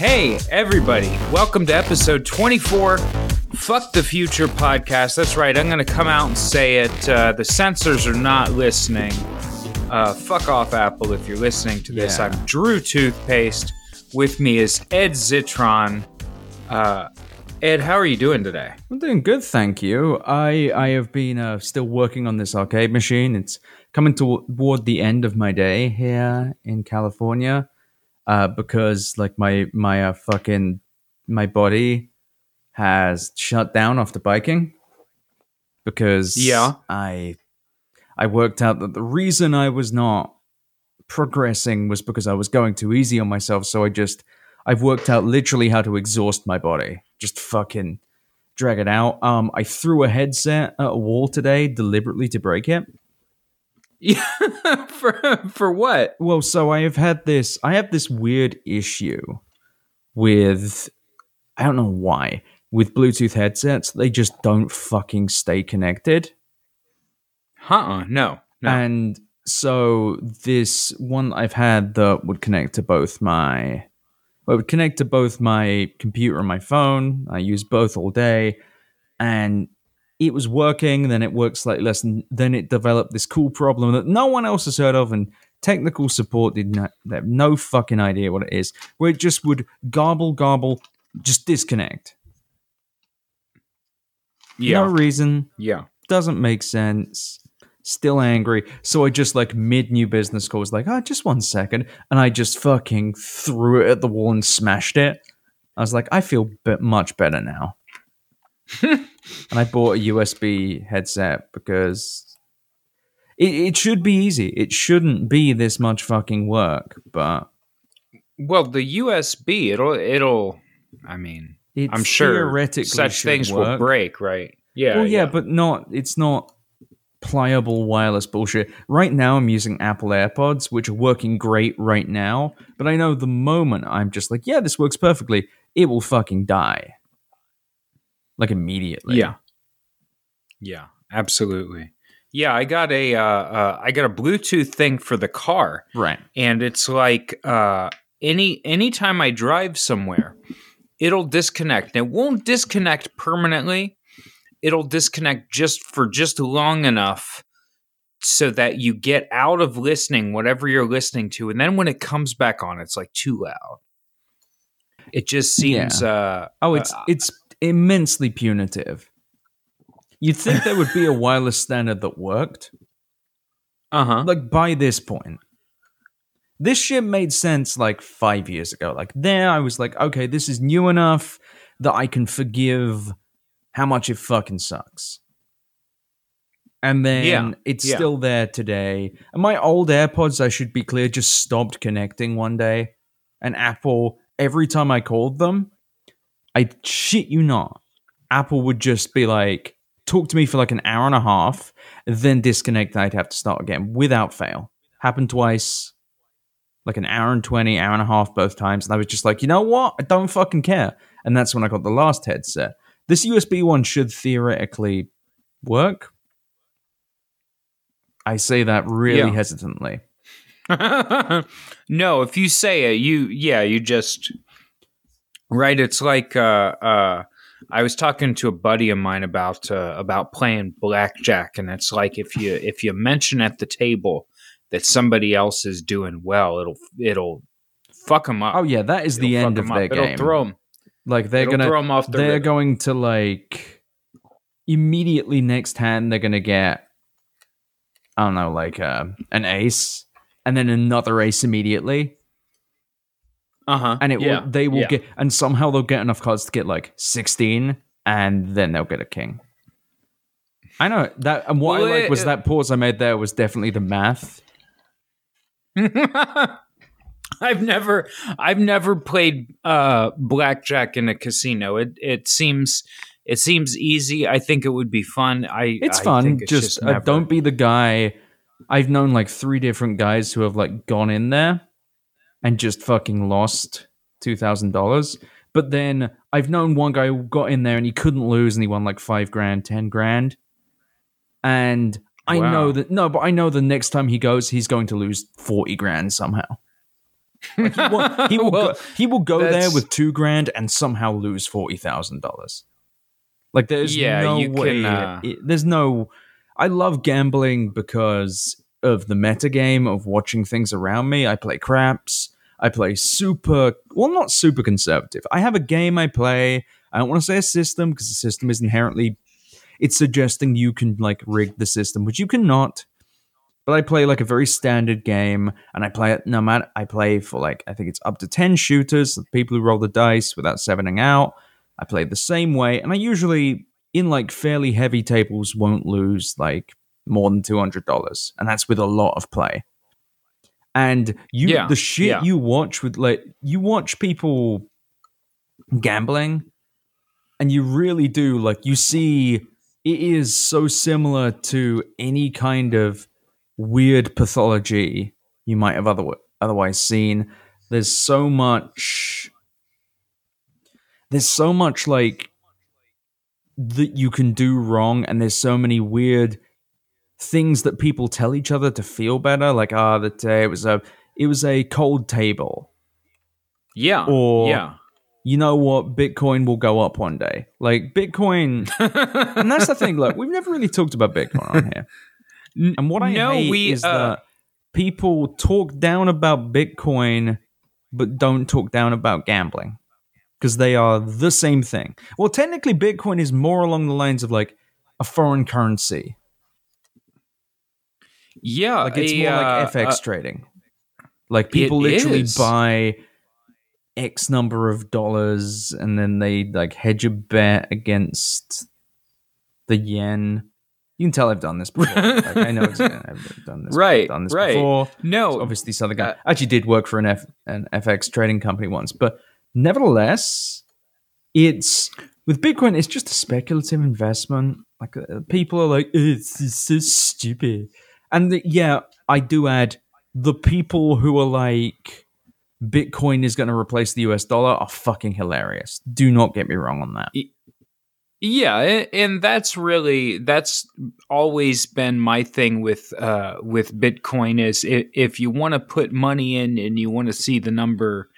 Hey, everybody, welcome to episode 24 Fuck the Future podcast. That's right, I'm going to come out and say it. Uh, the censors are not listening. Uh, fuck off, Apple, if you're listening to this. Yeah. I'm Drew Toothpaste. With me is Ed Zitron. Uh, Ed, how are you doing today? I'm doing good, thank you. I I have been uh, still working on this arcade machine. It's coming toward the end of my day here in California, uh, because like my my uh, fucking my body has shut down after biking because Yeah. I I worked out that the reason I was not progressing was because I was going too easy on myself. So I just I've worked out literally how to exhaust my body. Just fucking drag it out. Um, I threw a headset at a wall today deliberately to break it. Yeah, for, for what? Well, so I have had this. I have this weird issue with. I don't know why with Bluetooth headsets. They just don't fucking stay connected. Uh-uh, no. No. And so this one I've had that would connect to both my well, it would connect to both my computer and my phone. I use both all day. And it was working, then it worked slightly less, and then it developed this cool problem that no one else has heard of, and technical support did not they have no fucking idea what it is, where it just would garble garble, just disconnect. yeah. No reason, yeah. doesn't make sense. Still angry. So I just like mid new business call was like, oh, just one second. And I just fucking threw it at the wall and smashed it. I was like, I feel bit much better now. and I bought a USB headset because it, it should be easy. It shouldn't be this much fucking work, but Well, the USB, it'll it'll I mean, it I'm sure such things will break, right? Yeah. well, yeah, but not. It's not pliable wireless bullshit. Right now, I'm using Apple AirPods, which are working great right now. But I know the moment I'm just like, yeah, this works perfectly, it will fucking die, like immediately. Yeah. Yeah, absolutely. Yeah, I got a uh, uh, I got a Bluetooth thing for the car, right. and it's like uh, any anytime I drive somewhere, it'll disconnect. It won't disconnect permanently. It'll disconnect just for just long enough so that you get out of listening whatever you're listening to, and then when it comes back on, it's like too loud. It just seems. Uh, Oh, it's uh, it's immensely punitive. You'd think there would be a wireless standard that worked, uh huh. like by this point. This shit made sense like five years ago. Like there, I was like, okay, this is new enough that I can forgive how much it fucking sucks. And then Yeah, it's yeah. still there today. And my old AirPods, I should be clear, just stopped connecting one day. And Apple, every time I called them, I shit you not, Apple would just be like, talk to me for like an hour and a half, then disconnect, and I'd have to start again without fail. Happened twice, like an hour and 20, hour and a half both times. And I was just like, you know what? I don't fucking care. And that's when I got the last headset. This USB one should theoretically work. I say that really Yeah. hesitantly. no, if you say it, you yeah, you just right. It's like uh, uh, I was talking to a buddy of mine about uh, about playing blackjack, and it's like if you if you mention at the table that somebody else is doing well, it'll it'll fuck them up. Oh, yeah, that is the It'll end of their up. It'll game. throw them. like they're it'll gonna throw 'em off the they're rhythm. going to like immediately next hand they're gonna get I don't know like uh, an ace and then another ace immediately Uh huh. and it yeah. will they will yeah. get and somehow they'll get enough cards to get like 16 and then they'll get a king I know that and what Well, I like was it- that pause I made there was definitely the math I've never I've never played uh blackjack in a casino. It it seems it seems easy. I think it would be fun. I it's I fun think it's just, uh, never- don't be the guy I've known like three different guys who have like gone in there and just fucking lost two thousand dollars. But then I've known one guy who got in there and he couldn't lose and he won like five grand, ten grand. And I Wow. know that no, but I know the next time he goes, he's going to lose forty grand somehow. Like he, will, he will Well, go, he will go there with two grand and somehow lose forty thousand dollars. Like there's Yeah, no way. can, uh, it- there's no. I love gambling because of the metagame of watching things around me. I play craps. I play super. Well, not super conservative. I have a game I play. I don't want to say a system because the system is inherently. It's suggesting you can like rig the system, which you cannot but I play like a very standard game, and I play it no matter. I play for like I think it's up to ten shooters, the people who roll the dice without sevening out. I play the same way, and I usually in like fairly heavy tables won't lose like more than two hundred dollars, and that's with a lot of play. And you, Yeah, the shit yeah. you watch with like you watch people gambling, and you really do like you see it is so similar to any kind of weird pathology you might have other- otherwise seen. There's so much. There's so much like that you can do wrong, and there's so many weird things that people tell each other to feel better. Like, ah, that uh, it was a it was a cold table. Yeah. Or- yeah. You know what? Bitcoin will go up one day. Like Bitcoin, and that's the thing. Look, we've never really talked about Bitcoin on here. And what I No, hate we, is uh, that people talk down about Bitcoin, but don't talk down about gambling because they are the same thing. Well, technically, Bitcoin is more along the lines of like a foreign currency. Yeah. Like it's a, more uh, like FX uh, trading. Like people literally is. buy X number of dollars and then they like hedge a bet against the yen. You can tell I've done this before. like, I know it's, I've done this. Right, done this right. before. no. obviously this other guy uh, actually did work for an F an FX trading company once, but nevertheless, it's with Bitcoin. It's just a speculative investment. Like uh, people are like, it's, it's so stupid, and the, yeah, I do add the people who are like. Bitcoin is going to replace the US dollar are fucking hilarious. Do not get me wrong on that. Yeah, and that's really that's always been my thing with uh with Bitcoin is if, if you want to put money in and you want to see the number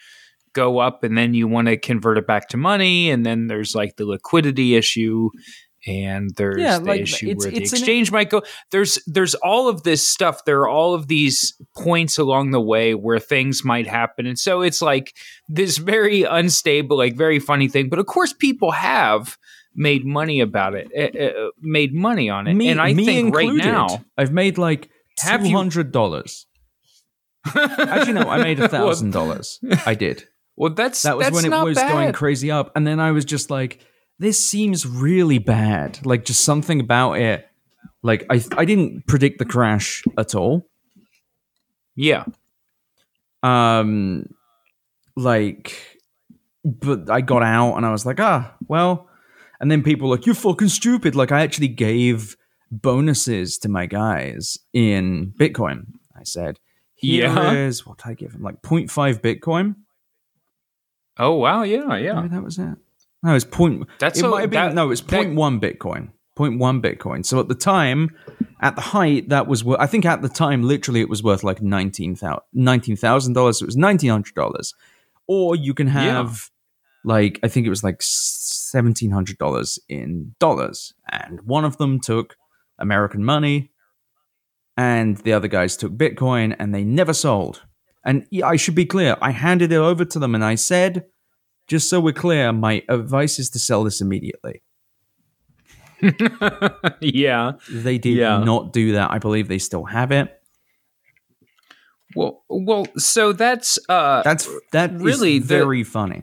go up and then you want to convert it back to money and then there's like the liquidity issue and there's Yeah, the like, issue it's- where the it's an- exchange might go there's there's all of this stuff there are all of these points along the way where things might happen and so it's like this very unstable like very funny thing but of course people have made money about it uh, uh, made money on it Me, and i me think right included. now I've made like Have two you- hundred dollars. Actually, no, I made a thousand dollars. I did. well that's That was that's when it was bad. going crazy up, and then I was just like, "This seems really bad." Like, just something about it. Like, I I didn't predict the crash at all. yeah Um, like, but I got out, and I was like, "Ah, well." And then people were like, "You're fucking stupid." Like, I actually gave bonuses to my guys in Bitcoin. I said, "Here Yeah. is what I give them, like 0.5 Bitcoin." oh wow yeah yeah Maybe that was it. No, it's point. That's it a- might have been that- no, it was that- point one Bitcoin. Point one Bitcoin. So at the time, at the height, that was worth. I think at the time, literally, it was worth like nineteen thousand dollars. It was nineteen hundred dollars, or you can have like I think it was like seventeen hundred dollars in dollars, and one of them took American money, and the other guys took Bitcoin, and they never sold. And I should be clear. I handed it over to them, and I said, just so we're clear, my advice is to sell this immediately. yeah They did Yeah. not do that. I believe they still have it. well well so that's uh That's that Really, really the- very funny.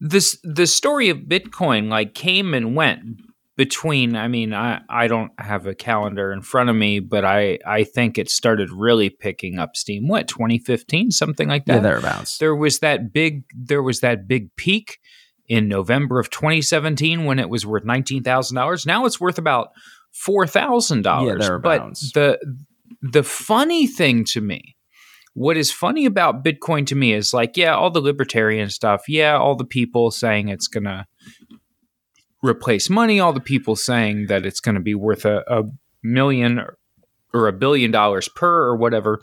this the story of bitcoin like came and went between i mean i i don't have a calendar in front of me but i i think it started really picking up steam. What 2015 something like that? Yeah, thereabouts. there was that big there was that big peak in november of 2017 when it was worth $19000 now it's worth about $4000 Yeah, but the the funny thing to me what is funny about Bitcoin to me is like, yeah, all the libertarian stuff, yeah, all the people saying it's gonna replace money, all the people saying that it's gonna be worth a, a million or a billion dollars per or whatever.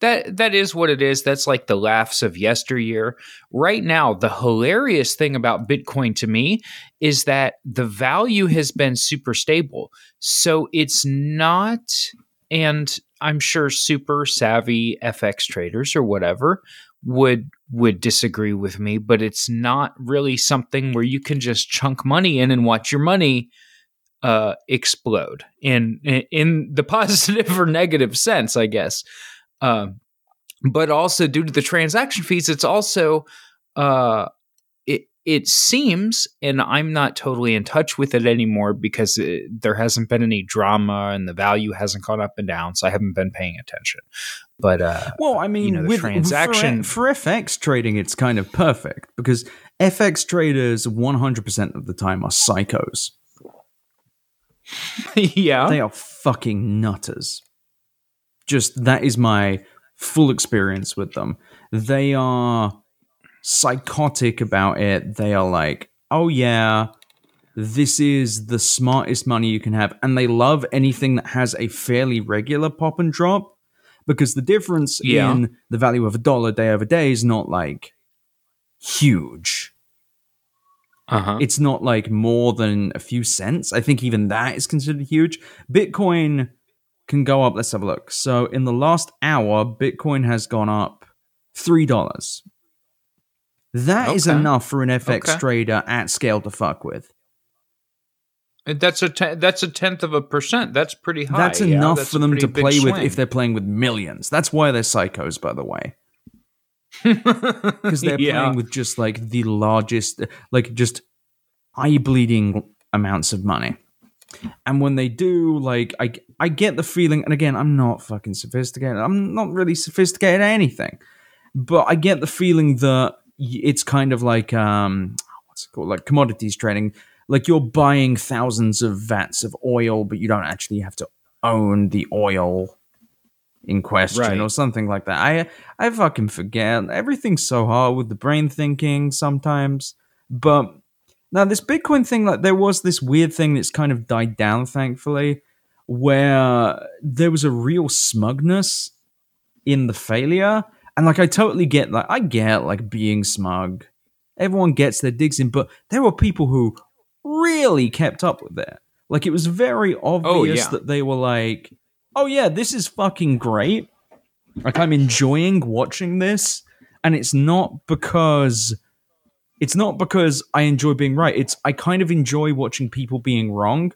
that that is what it is. That's like the laughs of yesteryear. Right now, the hilarious thing about Bitcoin to me is that the value has been super stable. So it's not and I'm sure super savvy FX traders or whatever would would disagree with me, but it's not really something where you can just chunk money in and watch your money uh, explode in in the positive or negative sense, I guess. Um, but also due to the transaction fees, it's also uh, it seems, and I'm not totally in touch with it anymore because it, there hasn't been any drama and the value hasn't gone up and down, so I haven't been paying attention. But uh, well, I mean, you know, with transaction for, for FX trading, it's kind of perfect because FX traders 100% of the time are psychos. yeah, They are fucking nutters. Just that is my full experience with them. They are psychotic about it. They are like, oh yeah, this is the smartest money you can have. And they love anything that has a fairly regular pop and drop because the difference Yeah. in the value of a dollar day over day is not like huge. uh-huh. It's not like more than a few cents. I think even that is considered huge. Bitcoin can go up. Let's have a look. So in the last hour, Bitcoin has gone up three dollars. That is Okay. enough for an FX Okay. trader at scale to fuck with. That's a te- that's a tenth of a percent. That's pretty high. That's yeah. enough That's for them to play with if they're playing with millions. That's why they're psychos, by the way. Because they're yeah. playing with just like the largest, like just eye bleeding amounts of money. And when they do, like, I, I get the feeling, and again, I'm not fucking sophisticated. I'm not really sophisticated at anything, but I get the feeling that it's kind of like, um, what's it called? Like commodities trading. Like you're buying thousands of vats of oil, but you don't actually have to own the oil in question Right. or something like that. I I fucking forget. Everything's so hard with the brain thinking sometimes. But now this Bitcoin thing, like there was this weird thing that's kind of died down, thankfully, where there was a real smugness in the failure. And like I totally get like I get like being smug. Everyone gets their digs in, but there were people who really kept up with it. Like it was very oh, obvious yeah. that they were like, "Oh yeah, this is fucking great." Like I'm enjoying watching this, and it's not because it's not because I enjoy being right. It's I kind of enjoy watching people being wrong.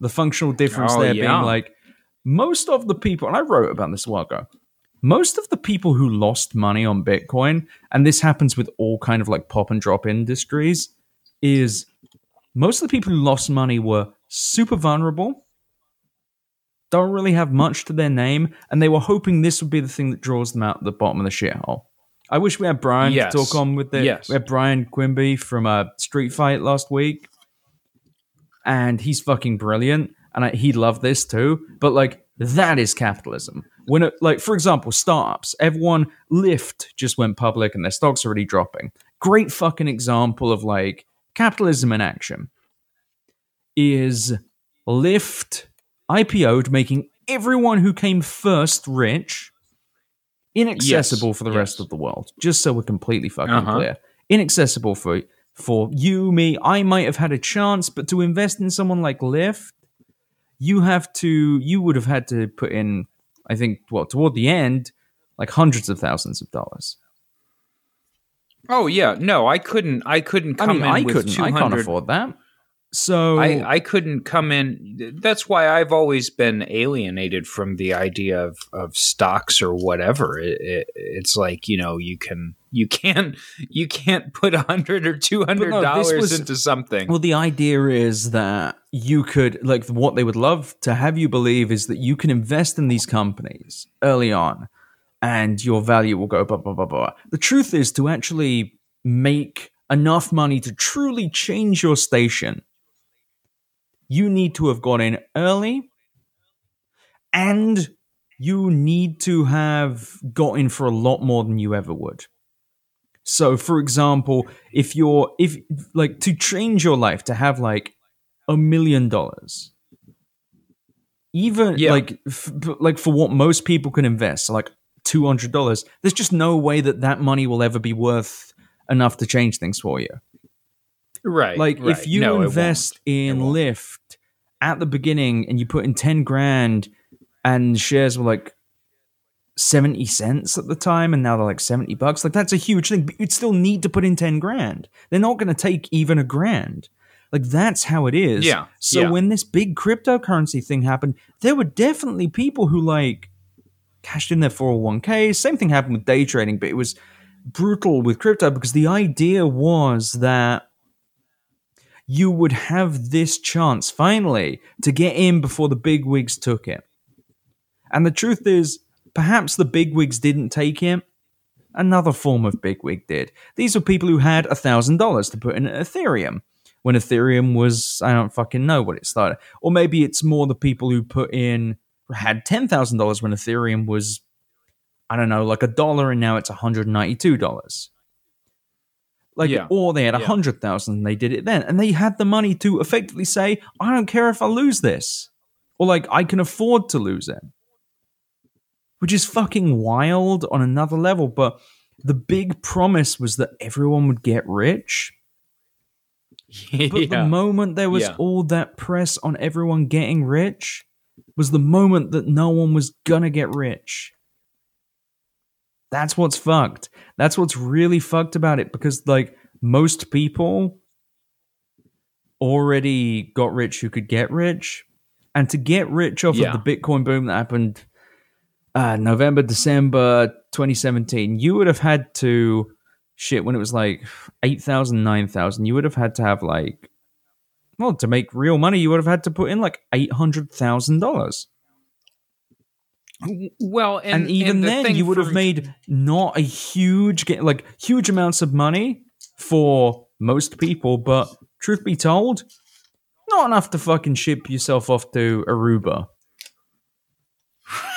The functional difference Oh, there yeah. being like most of the people, and I wrote about this a while ago. Most of the people who lost money on Bitcoin, and this happens with all kind of like pop and drop industries, is most of the people who lost money were super vulnerable, don't really have much to their name, and they were hoping this would be the thing that draws them out at the bottom of the shithole. I wish we had Brian Yes. to talk on with it. Yes. We had Brian Quimby from uh, Street Fight last week, and he's fucking brilliant, and I, he loved this too. But like, that is capitalism. When it, like, for example, startups, everyone Lyft just went public and their stocks are already dropping. Great fucking example of like capitalism in action is Lyft IPO'd, making everyone who came first rich, inaccessible Yes, for the yes. rest of the world. Just so we're completely fucking Uh-huh. clear, inaccessible for for you, me. I might have had a chance, but to invest in someone like Lyft, you have to. You would have had to put in. I think well toward the end, like hundreds of thousands of dollars. Oh yeah, no, I couldn't. I couldn't I come mean, in I with couldn't. two I can't afford that. So I, I couldn't come in. That's why I've always been alienated from the idea of, of stocks or whatever. It, it, it's like you know you can you can't you can't put a hundred or two hundred dollars was- into something. Well, the idea is that you could, like, what they would love to have you believe is that you can invest in these companies early on and your value will go blah, blah, blah, blah. The truth is to actually make enough money to truly change your station, you need to have got in early and you need to have got in for a lot more than you ever would. So, for example, if you're if like to change your life to have like a million dollars, even Yeah. like f- like for what most people can invest, so like two hundred dollars. There's just no way that that money will ever be worth enough to change things for you. Right. Like right. if you No, invest in. Lyft at the beginning and you put in ten grand, and shares were like seventy cents at the time, and now they're like seventy bucks. Like that's a huge thing, but you'd still need to put in ten grand. They're not going to take even a grand. Like that's how it is. Yeah, So yeah. when this big cryptocurrency thing happened, there were definitely people who like cashed in their 401k. Same thing happened with day trading, but it was brutal with crypto because the idea was that you would have this chance finally to get in before the big wigs took it. And the truth is, perhaps the big wigs didn't take it. Another form of bigwig did. These were people who had $1,000 to put in Ethereum when Ethereum was, I don't fucking know what it started. Or maybe it's more the people who put in, had $10,000 when Ethereum was, I don't know, like a dollar and now it's $192. Like, Yeah. or they had a Yeah. hundred thousand and they did it then. And they had the money to effectively say, I don't care if I lose this. Or like, I can afford to lose it. Which is fucking wild on another level. But the big promise was that everyone would get rich. But the moment there was Yeah. all that press on everyone getting rich was the moment that no one was gonna get rich. That's what's fucked. That's what's really fucked about it because, like, most people already got rich who could get rich. And to get rich off Yeah. of the Bitcoin boom that happened uh, November, December 2017, you would have had to shit when it was like 8,000, 9,000, you would have had to have like, well, to make real money, you would have had to put in like $800,000. Well, and, And, even the then, you would for- have made not a huge, like huge amounts of money for most people, but truth be told, not enough to fucking ship yourself off to Aruba.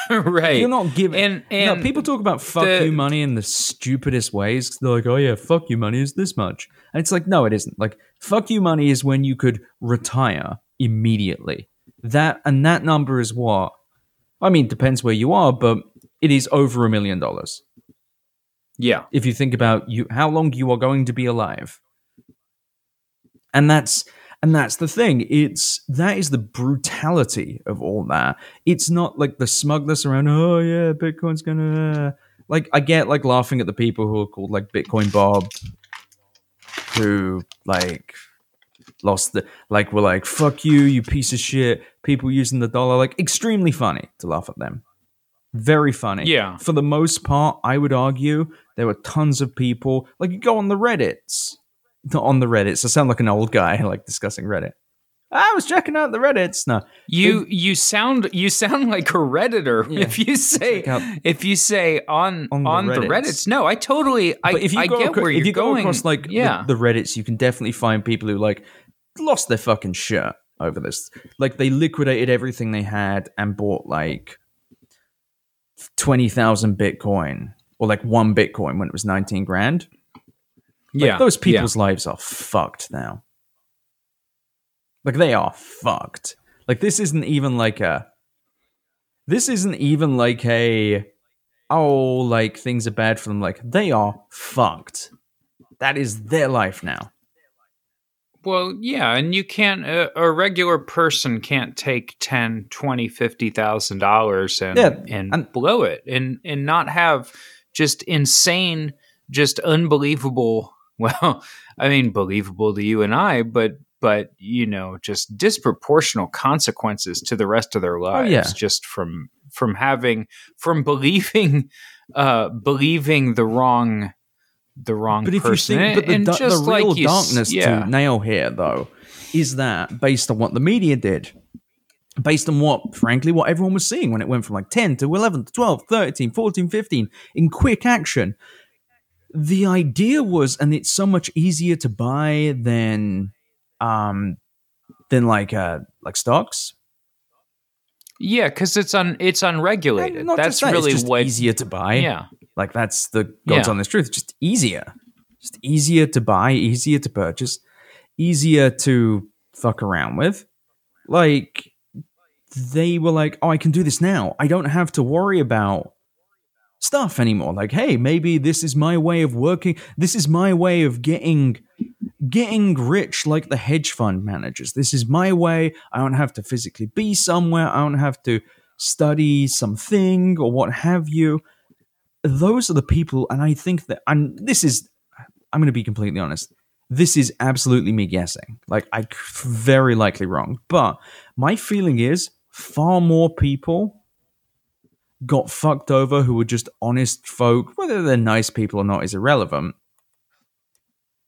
right. You're not giving. and no, people talk about fuck the- you money in the stupidest ways. They're like, oh yeah, fuck you money is this much. And it's like, no, it isn't. Like, fuck you money is when you could retire immediately. That and that number is what? I mean, depends where you are, but it is over a million dollars. yeah, If you think about you how long you are going to be alive. And that's and that's the thing. It's that is the brutality of all that. It's not like the smugness around. Oh yeah, Bitcoin's gonna like. I get like laughing at the people who are called like Bitcoin Bob, who like lost the like were like fuck you, you piece of shit. People using the dollar like extremely funny to laugh at them. Very funny. Yeah. For the most part, I would argue there were tons of people like you go on the Reddits not on the Reddits. I sound like an old guy like discussing Reddit. Ah, I was checking out the Reddits. No, you you sound you sound like a redditor Yeah. if you say out- if you say on On on the the, Reddits. Reddits. No, I totally I, if you I go get acro- where if you're you go going. across like yeah, the, the Reddits, you can definitely find people who like lost their fucking shit over this. Like they liquidated everything they had and bought like twenty thousand Bitcoin or like one Bitcoin when it was nineteen grand. Like, yeah, those yeah. people's lives are fucked now. Like they are fucked. Like this isn't even like a this isn't even like a oh like things are bad for them like they are fucked. That is their life now. Well, yeah, and you can't a, a regular person can't take 10, 20, 50,000 dollars and Yeah, and, and- blow it and and not have just insane just unbelievable well, I mean believable to you and I, but but you know, just disproportional consequences to the rest of their lives Oh, yeah. just from from having from believing uh believing the wrong the wrong But if you person think, but the, and just the like real you darkness yeah. to nail here, though, is that based on what the media did, based on what, frankly, what everyone was seeing when it went from like 10 to 11 to 12, 13, 14, 15 in quick action. The idea was, and it's so much easier to buy than, um, than like, uh, like stocks. Yeah, because it's un it's unregulated. That's that, really it's what. easier to buy. Yeah, Like that's the God's Yeah. honest truth. Just easier. Just easier to buy, easier to purchase, easier to fuck around with. Like they were like, oh, I can do this now. I don't have to worry about stuff anymore. Like, hey, maybe this is my way of working. This is my way of getting getting rich like the hedge fund managers. This is my way. I don't have to physically be somewhere. I don't have to study something or what have you. Those are the people, and I think that, and this is, I'm going to be completely honest. This is absolutely me guessing. Like, I very likely wrong, but my feeling is far more people got fucked over who were just honest folk. Whether they're nice people or not is irrelevant.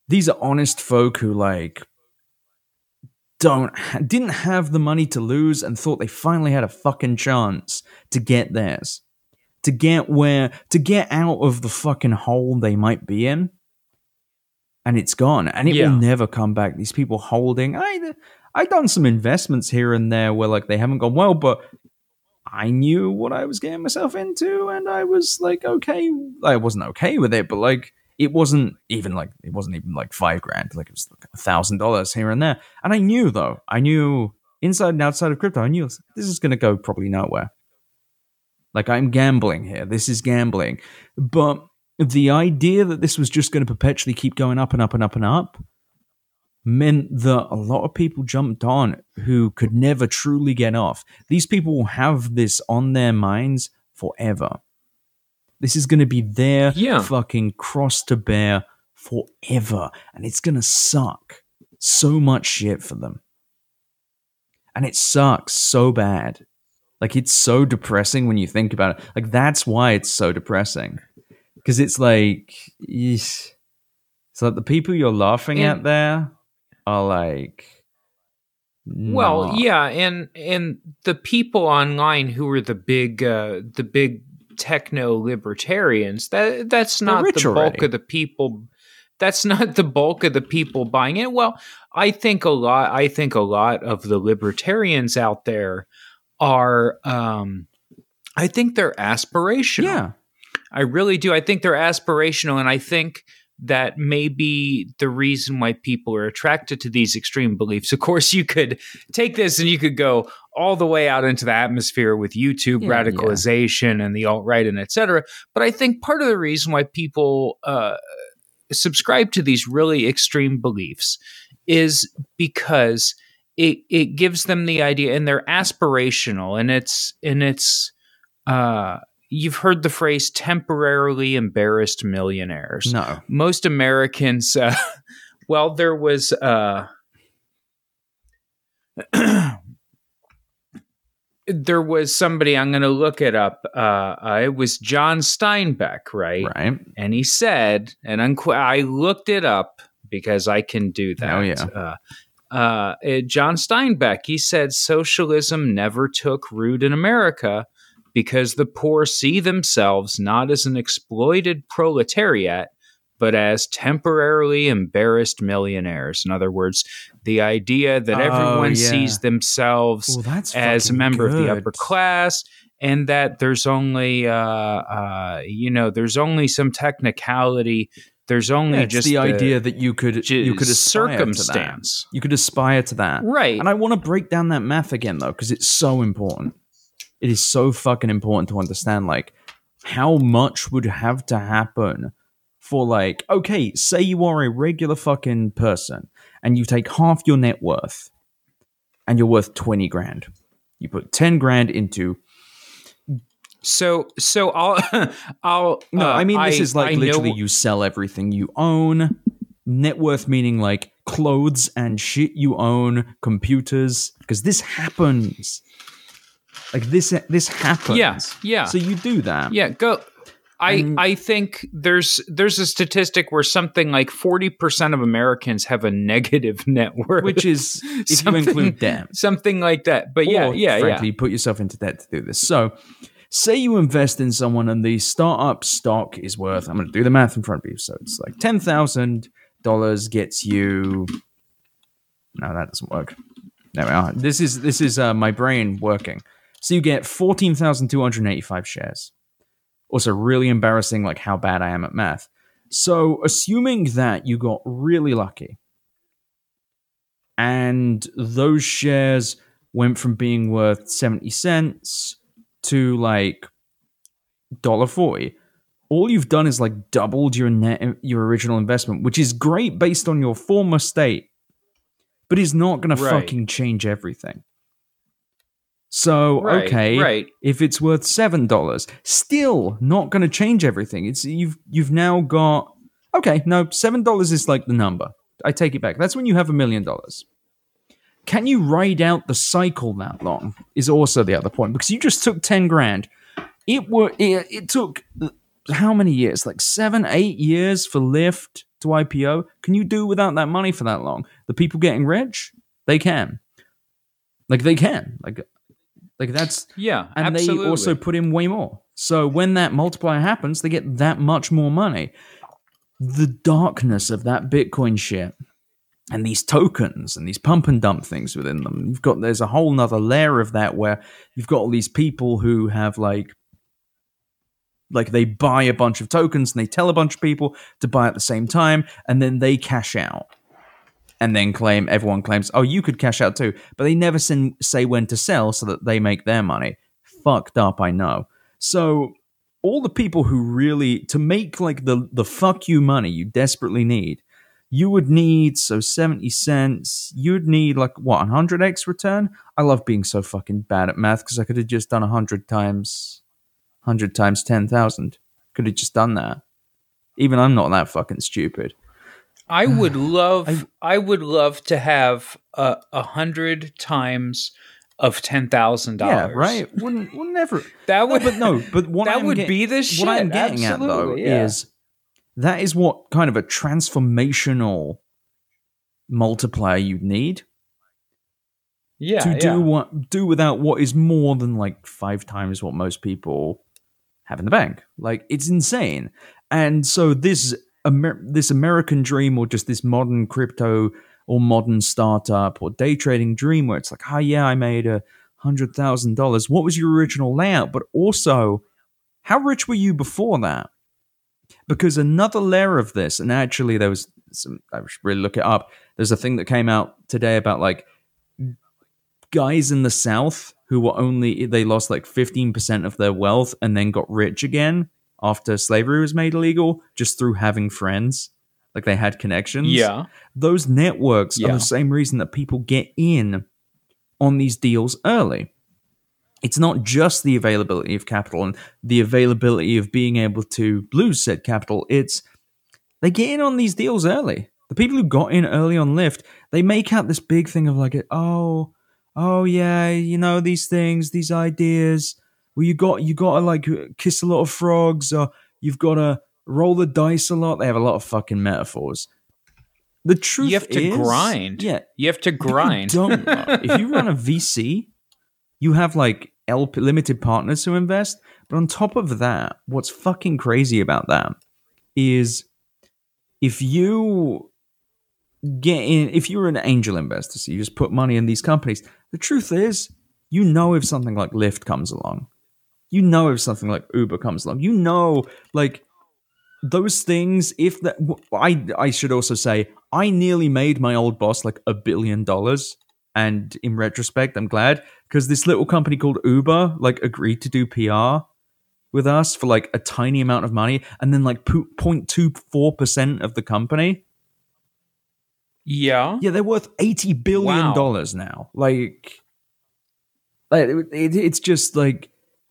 These are honest folk who like don't didn't have the money to lose and thought they finally had a fucking chance to get theirs. To get where to get out of the fucking hole they might be in. And it's gone. And it Yeah. will never come back. These people holding I I done some investments here and there where like they haven't gone well, but I knew what I was getting myself into, and I was like, okay, I wasn't okay with it, but like, it wasn't even like it wasn't even like five grand, like it was like a thousand dollars here and there. And I knew though, I knew inside and outside of crypto, I knew this is going to go probably nowhere. Like I'm gambling here. This is gambling, but the idea that this was just going to perpetually keep going up and up and up and up meant that a lot of people jumped on who could never truly get off. These people will have this on their minds forever. This is going to be their Yeah. fucking cross to bear forever. And it's going to suck so much shit for them. And it sucks so bad. Like, it's so depressing when you think about it. Like, that's why it's so depressing. Because it's like, yeesh. it's like the people you're laughing And- at there are like, Well, not- yeah, and and the people online who are the big uh, the big techno libertarians that that's not the bulk of the people. That's not the bulk of the people buying it. Well, I think a lot. I think a lot of the libertarians out there are. Um, I think they're aspirational. yeah, I really do. I think they're aspirational, and I think that may be the reason why people are attracted to these extreme beliefs. Of course, you could take this and you could go all the way out into the atmosphere with YouTube Yeah, radicalization and the alt right and etc. But I think part of the reason why people uh, subscribe to these really extreme beliefs is because it it gives them the idea, and they're aspirational, and it's and it's. Uh, you've heard the phrase temporarily embarrassed millionaires. no, Most Americans, uh, well, there was. Uh, there was somebody i'm going to look it up uh, uh, it was john steinbeck right? right? and he said and unqu- i looked it up because i can do that Oh, yeah. uh, uh, uh, john steinbeck he said socialism never took root in america because the poor see themselves not as an exploited proletariat but as temporarily embarrassed millionaires in other words the idea that Oh, everyone yeah. sees themselves Well, as a member of the upper class and that there's only uh, uh, you know there's only some technicality there's only Yeah, just the idea that you could you could aspire circumstance To that. You could aspire to that, right And I want to break down that math again though, because it's so important. It is so fucking important to understand like how much would have to happen for like okay, say you are a regular fucking person and you take half your net worth and you're worth twenty grand. You put ten grand into so so i'll i'll No, uh, I mean this is like I know- literally you sell everything you own. Net worth meaning like clothes and shit you own, computers, because this happens. Like this, this happens. yeah yeah So you do that. yeah go I, And- I think there's there's a statistic where something like 40% of Americans have a negative net worth. Which is if you include debt. something like that. But yeah, Or, yeah, frankly, you put yourself into debt to do this. So, say you invest in someone and the startup stock is worth, I'm going to do the math in front of you. So, it's like $10,000 gets you. No, that doesn't work. There we are. This is this is uh, my brain working. So you get 14,285 shares. Also, really embarrassing, like how bad I am at math. So, assuming that you got really lucky and those shares went from being worth 70 cents to like $1.40, all you've done is like doubled your net your original investment, which is great based on your former state, but is not going to Right. fucking change everything. So Right, okay, right. if it's worth seven dollars, still not going to change everything. It's you've you've now got okay. No, seven dollars is like the number. I take it back. That's when you have a million dollars. Can you ride out the cycle that long? Is also the other point because you just took ten grand. It were it, it took how many years? Like seven, eight years for Lyft to IPO. Can you do without that money for that long? The people getting rich, they can. Like they can. Like like that's Yeah, and absolutely. they also put in way more. So when that multiplier happens, they get that much more money. The darkness of that Bitcoin shit and these tokens and these pump and dump things within them. You've got there's a whole nother layer of that where you've got all these people who have like like they buy a bunch of tokens and they tell a bunch of people to buy at the same time and then they cash out and then claim everyone claims oh you could cash out too but they never sin- say when to sell so that they make their money fucked up i know so all the people who really to make like the the fuck you money you desperately need you would need so 70 cents you'd need like what 100x return i love being so fucking bad at math because i could have just done 100 times 100 times 10000 could have just done that even i'm not that fucking stupid I would love I, would love to have a, a hundred times of ten thousand dollars. yeah right wouldn't wouldn't never That No, would but no, but what that I'm would get- be the shit. What I'm getting at though yeah. is that is what kind of a transformational multiplier you'd need yeah, to yeah. do what do without what is more than like five times what most people have in the bank. Like it's insane. And so this Amer- this American dream or just this modern crypto or modern startup or day trading dream where it's like, oh yeah, I made a hundred thousand dollars. What was your original layout? But also, how rich were you before that? Because another layer of this, and actually there was some I should really look it up. There's a thing that came out today about like guys in the South who were only they lost like 15% of their wealth and then got rich again after slavery was made illegal just through having friends. Like they had connections. Yeah. Those networks are the same reason that people get in on these deals early. It's not just the availability of capital and the availability of being able to lose said capital. It's they get in on these deals early. The people who got in early on Lyft, they make out this big thing of like, oh, oh yeah, you know these things, these ideas. Well, you got you got to like kiss a lot of frogs, or you've got to roll the dice a lot. They have a lot of fucking metaphors. The truth is, You have to is- grind. Yeah, You have to grind. Don't if you run a VC, you have like LP, limited partners who invest. But on top of that, what's fucking crazy about that is if you get in, if you're an angel investor, so you just put money in these companies. The truth is, you know if something like Lyft comes along, you know if something like Uber comes along, you know like those things. If that, I I should also say, I nearly made my old boss like a billion dollars. And in retrospect, I'm glad because this little company called Uber like agreed to do PR with us for like a tiny amount of money and then like 0.24% of the company. yeah. Yeah, they're worth 80 billion Wow. dollars now. Like like it, it- it's just like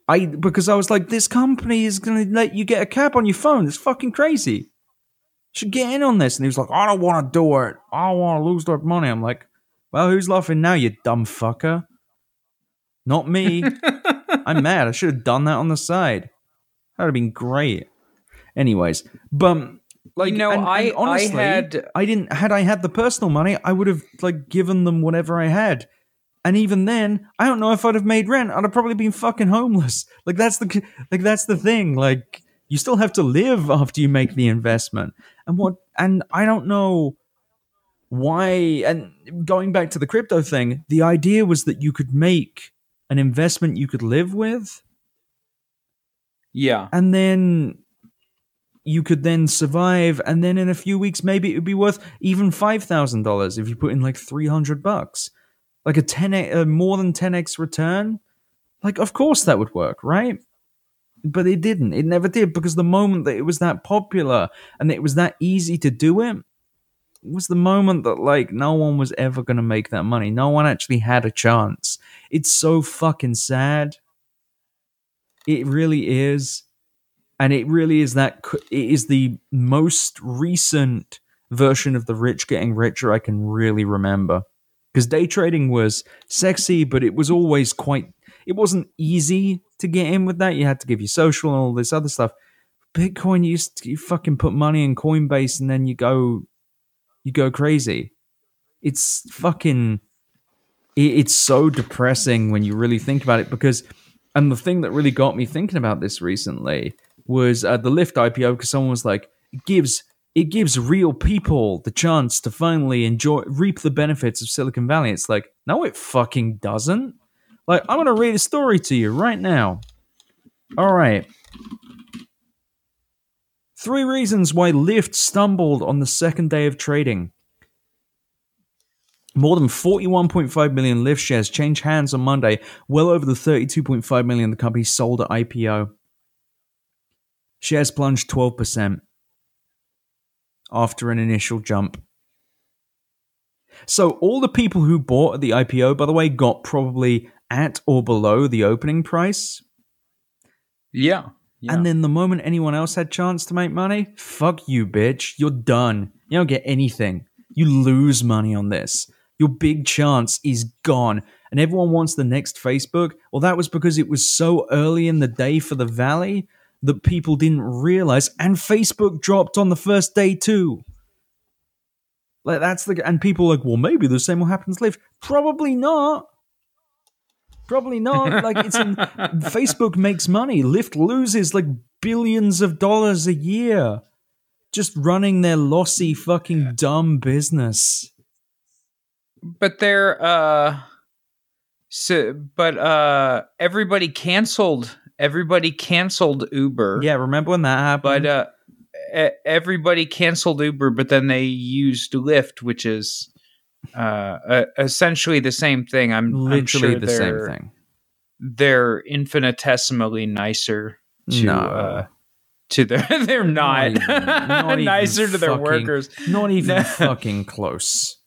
I because I was like this company is going to let you get a cap on your phone. It's fucking crazy. You should get in on this and he was like, "I don't want to do it. I don't want to lose that money." I'm like, "Well, who's laughing now, you dumb fucker?" Not me. I'm mad. I should have done that on the side. That would have been great. Anyways, but like You know, and- and I- I honestly, had- I didn't had I had the personal money, I would have like given them whatever I had. And even then, I don't know if I'd have made rent. I'd have probably been fucking homeless. Like that's the like that's the thing. Like you still have to live after you make the investment. And what and I don't know why and going back to the crypto thing, the idea was that you could make an investment you could live with Yeah. and then you could then survive and then in a few weeks maybe it would be worth even $5000 if you put in like 300 bucks like a 10 a more than 10x return like of course that would work right but it didn't. It never did because the moment that it was that popular and it was that easy to do it, it was the moment that like no one was ever going to make that money. No one actually had a chance. It's so fucking sad. It really is. And it really is that it is the most recent version of the rich getting richer I can really remember. Because day trading was sexy, but it was always quite it wasn't easy to get in with that. You had to give your social and all this other stuff. Bitcoin, you, you fucking put money in Coinbase and then you go, you go crazy. It's fucking, it's so depressing when you really think about it because, and the thing that really got me thinking about this recently was uh, the Lyft IPO because someone was like, it gives it gives real people the chance to finally enjoy reap the benefits of Silicon Valley. It's like, no, it fucking doesn't. Like, I'm to read a story to you right now. All right. Three reasons why Lyft stumbled on the second day of trading. More than 41.5 million Lyft shares changed hands on Monday, well over the 32.5 million the company sold at IPO. Shares plunged 12% after an initial jump. So, all the people who bought at the IPO, by the way, got probably at or below the opening price. Yeah. yeah. And then the moment anyone else had chance to make money, fuck you, bitch. You're done. You don't get anything. You lose money on this. Your big chance is gone. And everyone wants the next Facebook. Well, that was because it was so early in the day for the Valley that people didn't realize. And Facebook dropped on the first day too. Like that's the and people are like, well, maybe the same will happen to Lyft. Probably not. Probably not. Like it's in Facebook makes money. Lyft loses like billions of dollars a year just running their lossy fucking dumb business. But they're uh so but uh everybody canceled everybody canceled Uber. Yeah, remember when that happened? But uh everybody canceled Uber, but then they used Lyft, which is uh, uh, essentially the same thing. I'm literally I'm sure the same thing. They're infinitesimally nicer to no. uh, to their. They're not, not, even, not nicer to their fucking, workers. Not even fucking close.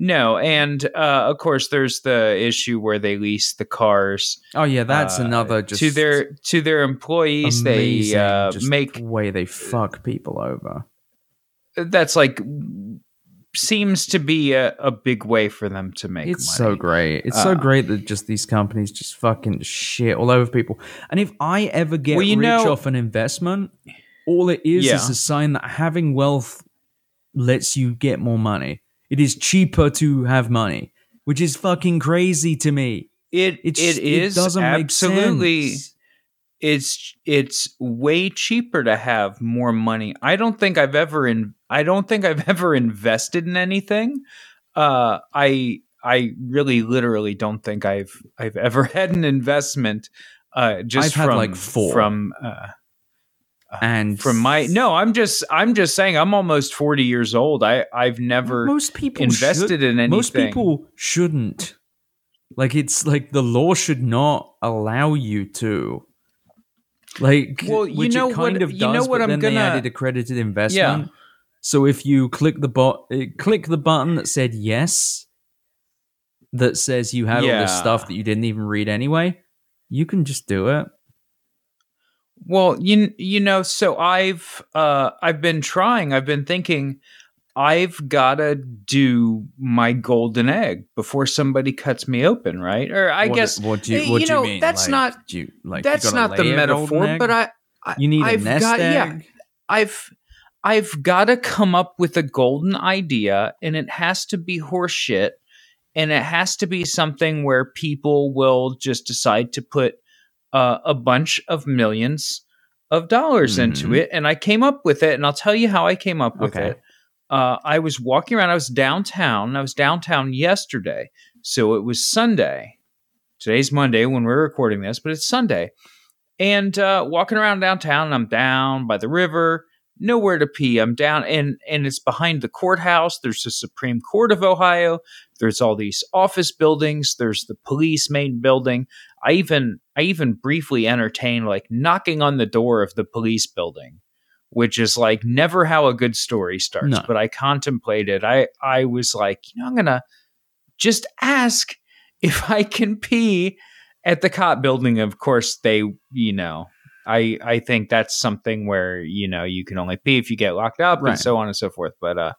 No, and uh, of course, there's the issue where they lease the cars. Oh yeah, that's uh, another just to their to their employees. Amazing, they uh, make the way they fuck people over. That's like seems to be a, a big way for them to make it's money. so great it's uh, so great that just these companies just fucking shit all over people and if i ever get well, rich know, off an investment all it is yeah. is a sign that having wealth lets you get more money it is cheaper to have money which is fucking crazy to me it it's, it is it doesn't absolutely make sense it's it's way cheaper to have more money. I don't think I've ever in I don't think I've ever invested in anything. Uh, I I really literally don't think I've I've ever had an investment. Uh, just I've from like four from uh, uh, and from my no i'm just i'm just saying i'm almost 40 years old i i've never most people invested should, in anything most people shouldn't like it's like the law should not allow you to like, well, you know kind what, of does, you know what I'm gonna they added accredited investment. Yeah. So if you click the bot, uh, click the button that said yes, that says you had yeah. all this stuff that you didn't even read anyway, you can just do it. Well, you you know, so I've uh I've been trying. I've been thinking I've got to do my golden egg before somebody cuts me open, right? Or I what, guess what do you, eh, what you know mean? that's like, not you, like, that's not the metaphor, but I, I you need I've a nest got, egg. Yeah, I've I've got to come up with a golden idea, and it has to be horseshit, and it has to be something where people will just decide to put uh, a bunch of millions of dollars mm-hmm. into it. And I came up with it, and I'll tell you how I came up with okay. it uh, I was walking around. I was downtown. I was downtown yesterday, so it was Sunday. Today's Monday when we're recording this, but it's Sunday. And uh, walking around downtown, and I'm down by the river. Nowhere to pee. I'm down and and it's behind the courthouse. There's the Supreme Court of Ohio. There's all these office buildings. There's the police main building. I even I even briefly entertained like knocking on the door of the police building, which is like never how a good story starts. No. But I contemplated. I I was like, you know, I'm gonna just ask if I can pee at the cop building. Of course, they you know. I, I think that's something where you know you can only pee if you get locked up Right. and so on and so forth. But uh,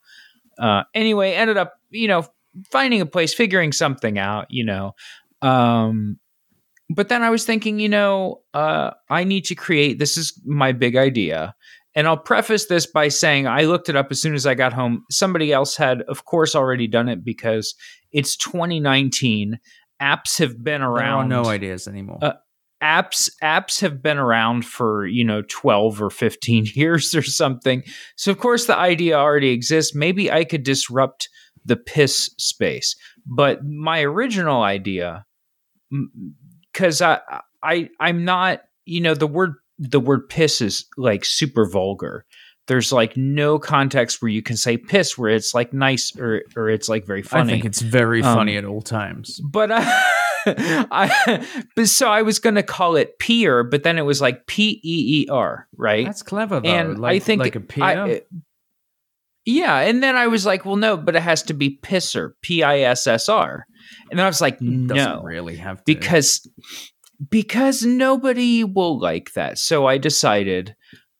uh, anyway, ended up you know finding a place, figuring something out. You know, um, but then I was thinking, you know, uh, I need to create. This is my big idea, and I'll preface this by saying I looked it up as soon as I got home. Somebody else had, of course, already done it because it's 2019. Apps have been around. no ideas anymore. Uh, apps apps have been around for you know 12 or 15 years or something. So of course the idea already exists. Maybe i could disrupt the piss space. But my original idea because i i i'm not you know the word the word piss is like super vulgar there's like no context where you can say piss where it's like nice or or it's like very funny. I think it's very Um, funny at all times. but I, I but so I was going to call it peer, but then it was like P E E R, right? That's clever though. and like, I think like a peer. I- yeah, and then I was like, well, no, but it has to be pisser, P I S S R, and then I was like, doesn't no, really have to. because because nobody will like that. So I decided,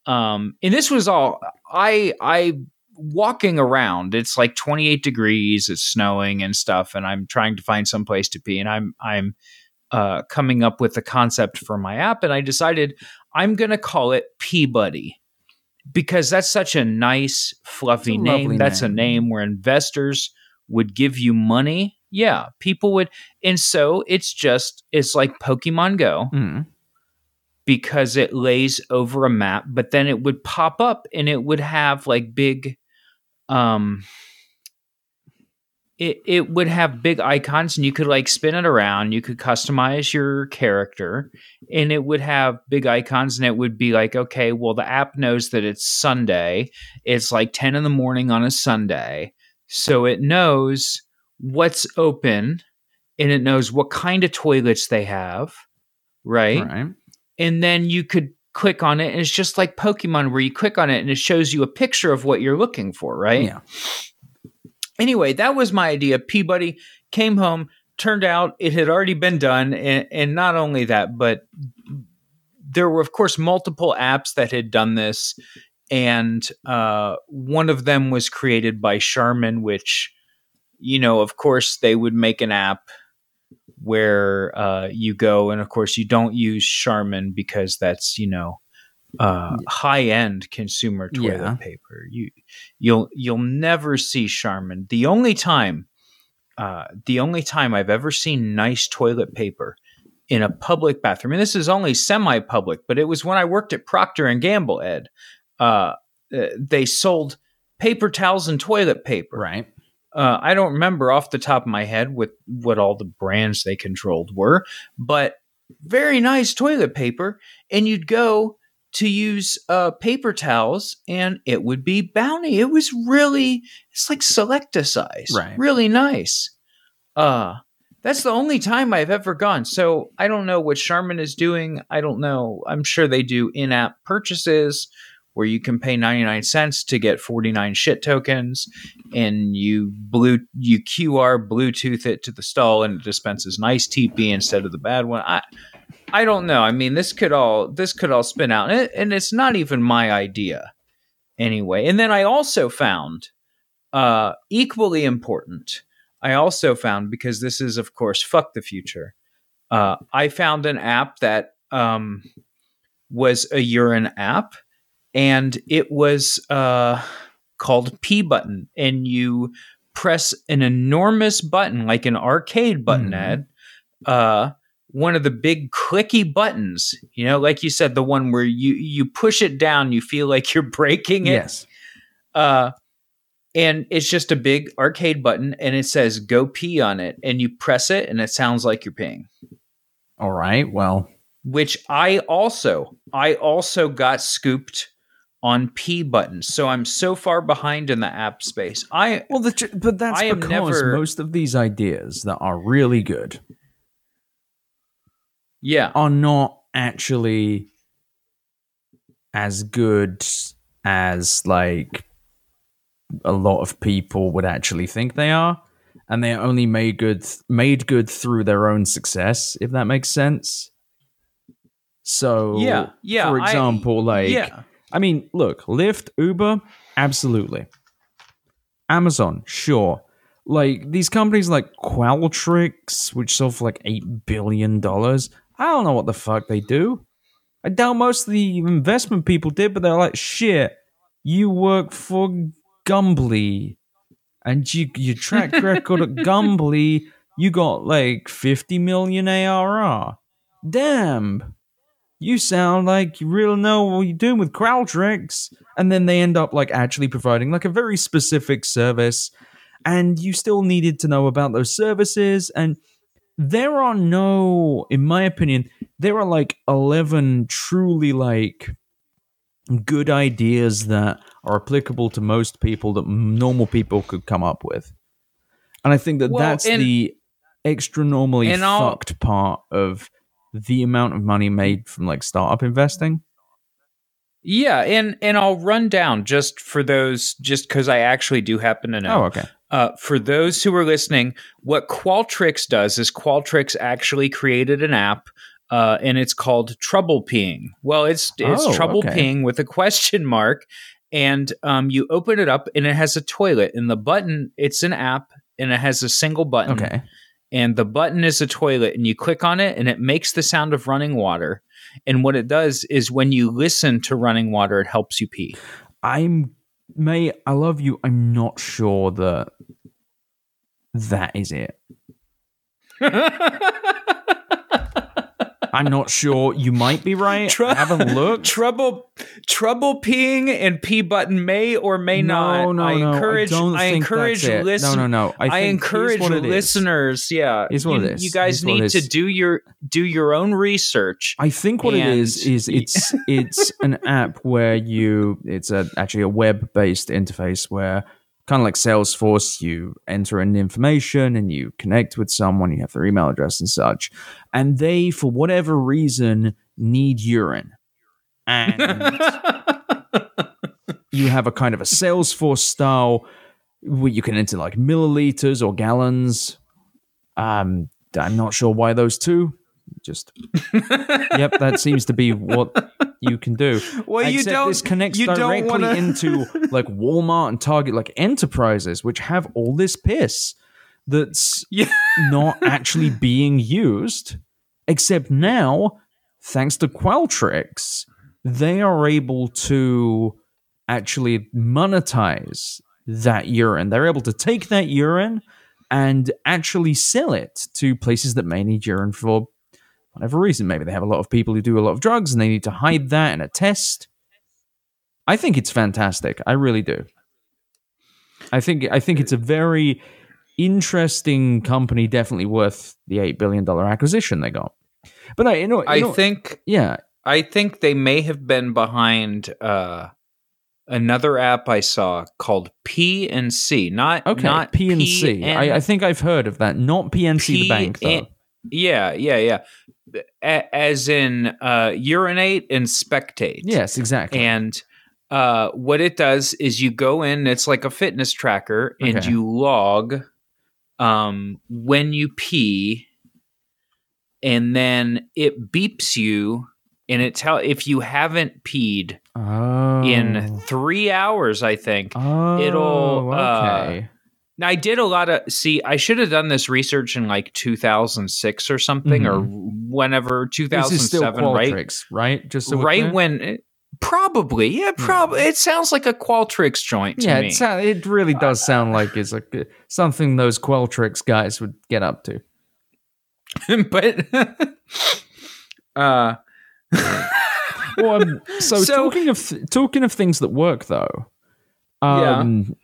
um, and this was all I I walking around. It's like 28 degrees. It's snowing and stuff, and I'm trying to find some place to pee, and I'm I'm uh, coming up with the concept for my app, and I decided I'm gonna call it Peabody Because that's such a nice, fluffy a name. That's a name. name where investors would give you money. Yeah, people would and so it's just it's like Pokemon Go Mm. Because it lays over a map, but then it would pop up and it would have like big um it, it would have big icons and you could like spin it around you could customize your character and it would have big icons and it would be like okay well the app knows that it's sunday. It's like 10 in the morning on a sunday. So it knows what's open and it knows what kind of toilets they have right? Right. And then you could click on it and it's just like pokemon where you click on it and it shows you a picture of what you're looking for right Yeah. anyway that was my idea peabody came home turned out it had already been done and, and not only that but there were of course multiple apps that had done this and uh, one of them was created by charmin which you know of course they would make an app where uh, you go and of course you don't use charmin because that's you know uh, high end consumer toilet Yeah. paper you you'll you'll never see charmin the only time uh, the only time i've ever seen nice toilet paper in a public bathroom and this is only semi-public but it was when i worked at procter and gamble ed uh, uh, they sold paper towels and toilet paper Right. Uh, I don't remember off the top of my head with what all the brands they controlled were, but very nice toilet paper. And you'd go to use uh, paper towels, and it would be Bounty. It was really it's like Select-A-Size, Right. Really nice. Uh that's the only time I've ever gone. So I don't know what Charmin is doing. I don't know. I'm sure they do in-app purchases where you can pay 99 cents to get 49 shit tokens and you blue you QR Bluetooth it to the stall and it dispenses nice TP instead of the bad one. I I don't know. I mean, this could all this could all spin out, and, it, and it's not even my idea anyway. And then I also found uh, equally important. I also found because this is, of course, fuck the future. Uh, I found an app that um, was a urine app, and it was uh, called P button, and you press an enormous button like an arcade button Mhm. ad. Uh, one of the big clicky buttons, you know, like you said, the one where you you push it down, you feel like you're breaking it. Yes. Uh, and it's just a big arcade button, and it says "Go pee" on it, and you press it, and it sounds like you're peeing. All right. Well, Which I also, I also got scooped on P buttons. So I'm so far behind in the app space. I Well, the, but that's I because never- most of these ideas that are really good yeah. are not actually as good as like a lot of people would actually think they are and they're only made good made good through their own success if that makes sense so Yeah, yeah, for I- example like yeah. I mean, look, Lyft, Uber, absolutely. Amazon, sure. Like these companies like Qualtrics, which sold for like eight billion dollars. I don't know what the fuck they do. I doubt most of the investment people did, but they're like, shit, you work for Gumbly. And you your track record at Gumbly, you got like 50 million ARR. Damn you sound like you really know what you're doing with Qualtrics. And then they end up like actually providing like a very specific service. And you still needed to know about those services. And there are no, in my opinion, there are like 11 truly like good ideas that are applicable to most people that normal people could come up with. And I think that Well, that's and- the extra normally fucked part of the amount of money made from like startup investing. Yeah, and and I'll run down just for those just cuz I actually do happen to know. Oh, okay. Uh, for those who are listening, what Qualtrics does is Qualtrics actually created an app, uh, and it's called Trouble Peeing. Well, it's it's Oh, Trouble okay. Peeing with a question mark, and um, you open it up, and it has a toilet, and the button. It's an app, and it has a single button, Okay. And the button is a toilet, and you click on it, and it makes the sound of running water. And what it does is when you listen to running water, it helps you pee. I'm May, I love you. I'm not sure that that is it. I'm not sure. You might be right. Tru- I haven't looked. trouble trouble peeing and pee button may or may no, not. no, I no. encourage I, I encourage that's it. listen No, no, no. I, I, encourage it is. listeners, yeah. Here's what you, it is. you guys need to do your do your own research. I think what it is is it's it's an app where you it's a actually a web based interface where kind of like Salesforce, you enter in information and you connect with someone, you have their email address and such, and they for whatever reason need urine, and you have a kind of a Salesforce style where you can enter like milliliters or gallons. Um, I'm not sure why those two. Just yep, that seems to be what you can do. Well, you Except don't- This connects you don't directly wanna- into like Walmart and Target, like enterprises, which have all this piss that's Yeah. not actually being used. Except now, thanks to Qualtrics, they are able to actually monetize that urine. They're able to take that urine and actually sell it to places that may need urine for whatever reason. Maybe they have a lot of people who do a lot of drugs and they need to hide that in a test. I think it's fantastic. I really do. I think I think it's a very interesting company, definitely worth the eight billion dollar acquisition they got. But no, you know, you I know- think yeah, I think they may have been behind uh, another app I saw called P and C. Not okay, not PNC. I, I think I've heard of that. Not PNC the bank though. P- Yeah, yeah, yeah. As in uh, urinate and spectate. yes, exactly. And uh, what it does is you go in, it's like a fitness tracker, and Okay. you log um, when you pee, and then it beeps you, and it tell if you haven't peed oh. in three hours, I think. oh, it'll, uh, okay. Now, I did a lot of see. I should have done this research in like 2006 or something, or whenever Mm-hmm. is still 2007, right? Qualtrics, right? Just so right when probably yeah probably it sounds like a qualtrics joint to yeah, it, sou- it really does sound like it's like uh, something those Qualtrics guys would get up to. but uh Well, um, so, So- talking of th- talking of things that work though, um,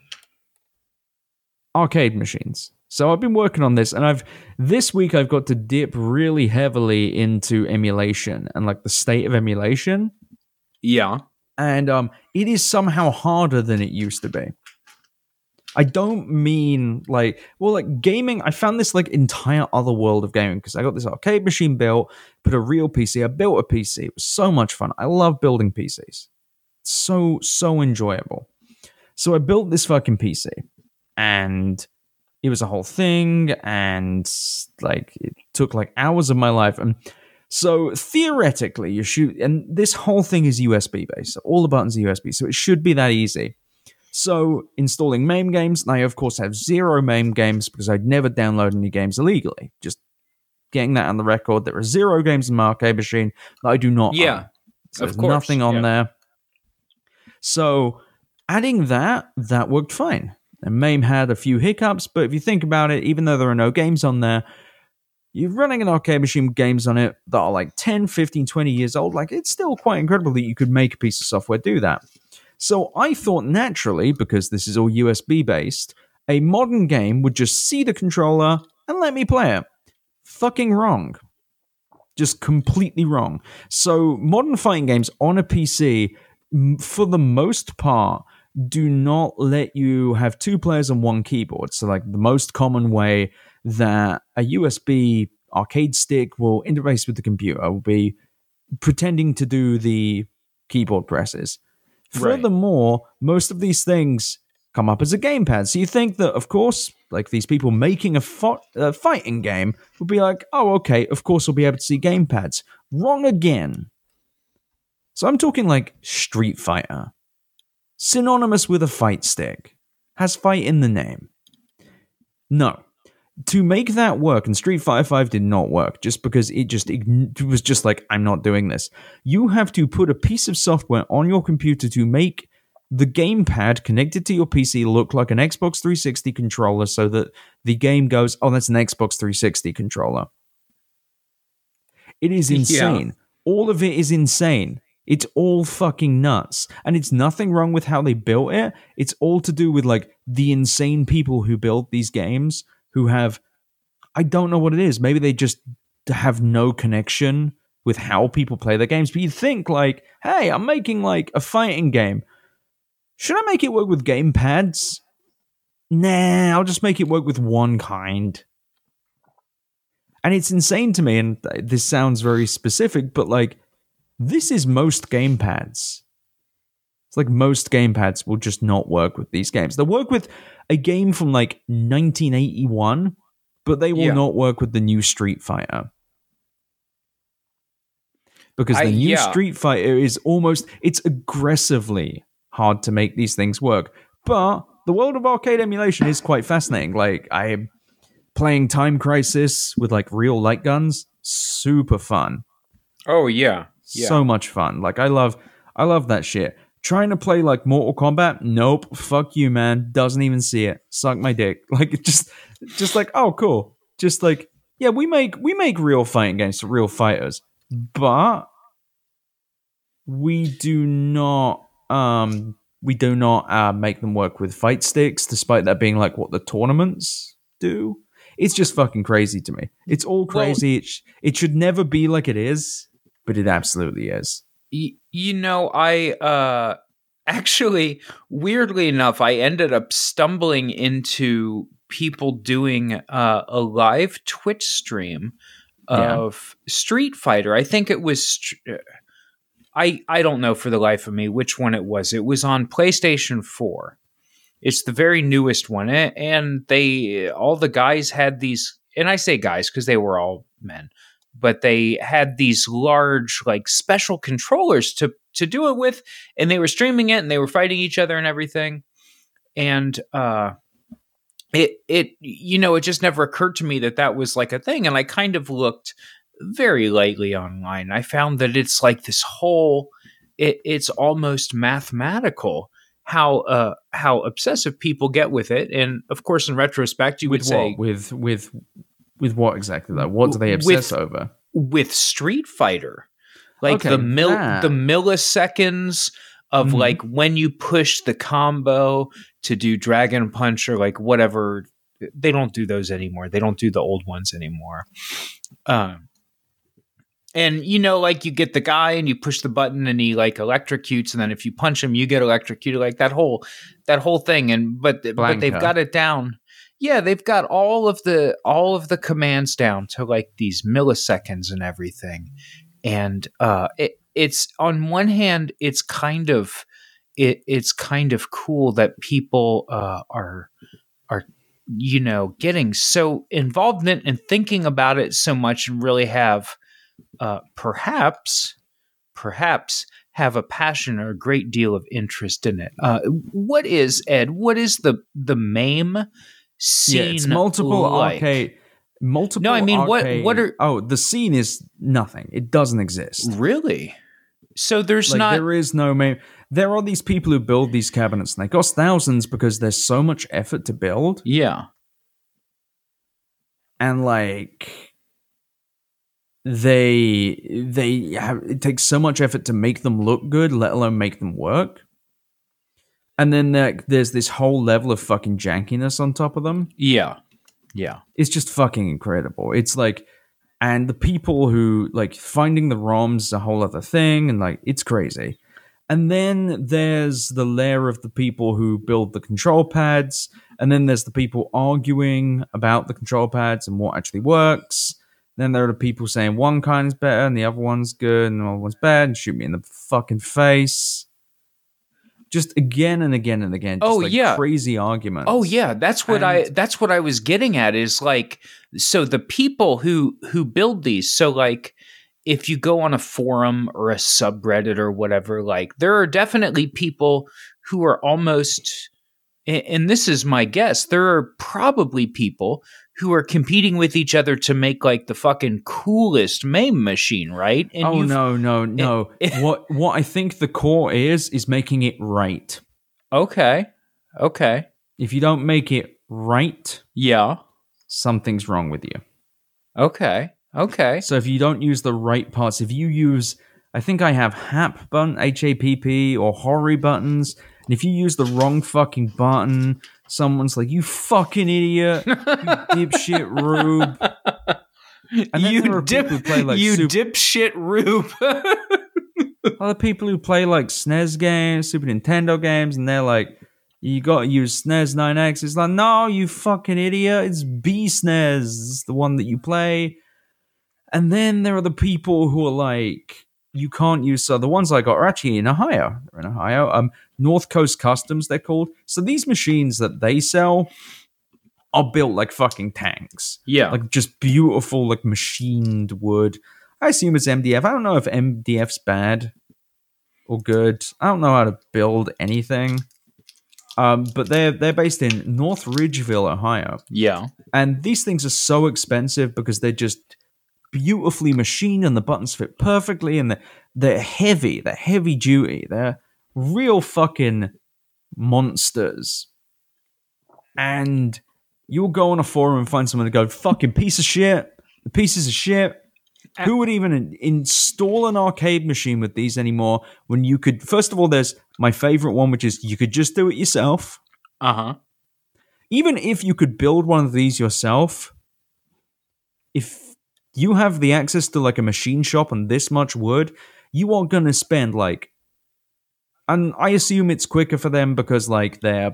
arcade machines. So I've been working on this, and I've this week I've got to dip really heavily into emulation and like the state of emulation. yeah and um, it is somehow harder than it used to be. I don't mean like well like gaming. I found this like entire other world of gaming because I got this arcade machine built, put a real PC. I built a PC. It was so much fun. I love building PCs. So so enjoyable. So I built this fucking PC, and it was a whole thing, and like it took like hours of my life. And so theoretically, you shoot, and this whole thing is USB based. So all the buttons are USB, so it should be that easy. So installing MAME games, and I of course have zero MAME games because I'd never download any games illegally. Just getting that on the record. There are zero games in my arcade machine that I do not. Yeah, own. So of there's course, nothing on yeah. there. So adding that, that worked fine. And MAME had a few hiccups, but if you think about it, even though there are no games on there, you're running an arcade machine games on it that are like 10, 15, 20 years old. Like, it's still quite incredible that you could make a piece of software do that. So I thought naturally, because this is all USB based, a modern game would just see the controller and let me play it. Fucking wrong. Just completely wrong. So modern fighting games on a PC, for the most part, do not let you have two players on one keyboard. So, like the most common way that a USB arcade stick will interface with the computer will be pretending to do the keyboard presses. Right. Furthermore, most of these things come up as a gamepad. So you think that, of course, like these people making a fo- uh, fighting game would be like, oh, okay, of course we'll be able to see gamepads. Wrong again. So I'm talking like Street Fighter, synonymous with a fight stick, has fight in the name. No. To make that work, and Street Fighter 5 did not work just because it just it was just like, I'm not doing this. You have to put a piece of software on your computer to make the gamepad connected to your PC look like an Xbox 360 controller so that the game goes, oh, that's an Xbox 360 controller. It is Yeah. insane. All of it is insane. It's all fucking nuts. And it's nothing wrong with how they built it. It's all to do with like the insane people who build these games who have I don't know what it is. Maybe they just have no connection with how people play their games. But you think like, hey, I'm making like a fighting game. Should I make it work with game pads? Nah, I'll just make it work with one kind. And it's insane to me, and this sounds very specific, but like, this is most gamepads. It's like most gamepads will just not work with these games. They'll work with a game from like 1981, but they will Yeah. not work with the new Street Fighter. Because the I- new yeah. Street Fighter is almost, it's aggressively hard to make these things work. But the world of arcade emulation is quite fascinating. Like, I'm playing Time Crisis with like real light guns, super fun Oh yeah, yeah. so much fun. Like I love I love that shit. Trying to play like Mortal Kombat, nope, fuck you, man. Doesn't even see it. Suck my dick. Like just just like, oh cool. Just like, yeah, we make we make real fighting games for real fighters, but we do not um we do not uh, make them work with fight sticks, despite that being like what the tournaments do. It's just fucking crazy to me. It's all Well- crazy. it, sh- it should never be like it is, but it absolutely is. Y- you know, I uh actually weirdly enough, I ended up stumbling into people doing uh, a live Twitch stream Yeah. of Street Fighter. I think it was str- uh, I I don't know for the life of me which one it was. It was on PlayStation 4. It's the very newest one and they all the guys had these and I say guys cuz they were all men but they had these large like special controllers to to do it with and they were streaming it and they were fighting each other and everything and uh it it you know it just never occurred to me that that was like a thing and i kind of looked very lightly online i found that it's like this whole it, it's almost mathematical how uh how obsessive people get with it and of course in retrospect you would with say? With with with what exactly though? What do they With- obsess over? with Street Fighter, like Okay, the mil that. the milliseconds of Mhm. like when you push the combo to do Dragon Punch or like whatever. They don't do those anymore. They don't do the old ones anymore. Um, and you know, like you get the guy and you push the button and he like electrocutes, and then if you punch him, you get electrocuted. Like that whole that whole thing. And but but they've got it down. Yeah, they've got all of the all of the commands down to like these milliseconds and everything. And uh, it, it's on one hand, it's kind of it, it's kind of cool that people uh, are are you know getting so involved in it and thinking about it so much and really have uh, perhaps perhaps have a passion or a great deal of interest in it. Uh, what is Ed? What is the the MAME scene? yeah, it's multiple like? arcade. Multiple. No, I mean, what- what are- Oh, the scene is nothing. It doesn't exist. Really? So there's Like not. there is no main. There are these people who build these cabinets, and they cost thousands because there's so much effort to build, yeah. and like they they have it takes so much effort to make them look good, let alone make them work. And then there, there's this whole level of fucking jankiness on top of them. Yeah. Yeah. it's just fucking incredible. It's like, and the people who like finding the ROMs is a whole other thing, and like it's crazy. And then there's the layer of the people who build the control pads, and then there's the people arguing about the control pads and what actually works. Then there are the people saying one kind is better and the other one's good and the other one's bad and shoot me in the fucking face. Just again and again and again. Just Oh, like yeah. crazy arguments. Oh yeah, that's what I that's what I was getting at is like so the people who who build these so like if you go on a forum or a subreddit or whatever like there are definitely people who are almost and this is my guess there are probably people who are competing with each other to make like the fucking coolest MAME machine, right? And oh no, no, no! what what I think the core is is making it right. Okay. Okay. If you don't make it right, Yeah. something's wrong with you. Okay. Okay. So if you don't use the right parts, if you use, I think I have Happ button, H A P P, or Hori buttons, and if you use the wrong fucking button, someone's like, "You fucking idiot, you dipshit rube." And then you dip, who play like you Super- dipshit Rube. other people who play like SNES games, Super Nintendo games, and they're like, you got to use SNES 9X. It's like, no, you fucking idiot. It's B SNES. It's the one that you play. And then there are the people who are like, you can't use. So the ones I got are actually in Ohio. They're in Ohio. Um, North Coast Customs, they're called. So these machines that they sell are built like fucking tanks yeah. like just beautiful, like machined wood. I assume it's MDF. I don't know if MDF's bad or good. I don't know how to build anything. Um, but they're they're based in North Ridgeville, Ohio, yeah. and these things are so expensive because they're just beautifully machined and the buttons fit perfectly and they're, they're heavy. They're heavy duty. They're real fucking monsters. And you'll go on a forum and find someone to go, fucking piece of shit. The pieces of shit. Who would even install an arcade machine with these anymore when you could? First of all, there's my favorite one, which is you could just do it yourself. Uh huh. Even if you could build one of these yourself, if you have the access to like a machine shop and this much wood, you are gonna spend like, and I assume it's quicker for them because like they're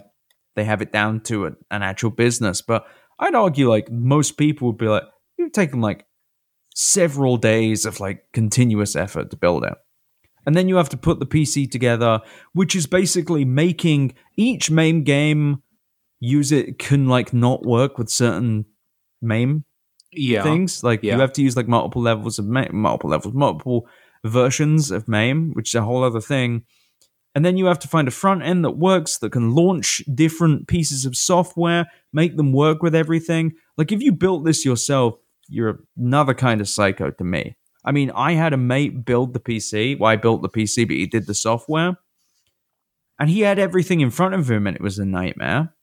they have it down to a, an actual business. But I'd argue like most people would be like, it would take them like several days of like continuous effort to build it. And then you have to put the PC together, which is basically making each MAME game use it can like not work with certain MAME Yeah. things. Like Yeah. you have to use like multiple levels of MAME, multiple levels, multiple versions of MAME, which is a whole other thing. And then you have to find a front end that works, that can launch different pieces of software, make them work with everything. Like if you built this yourself, you're another kind of psycho to me. I mean, I had a mate build the PC. Well, I built the PC, but he did the software. And he had everything in front of him, and it was a nightmare.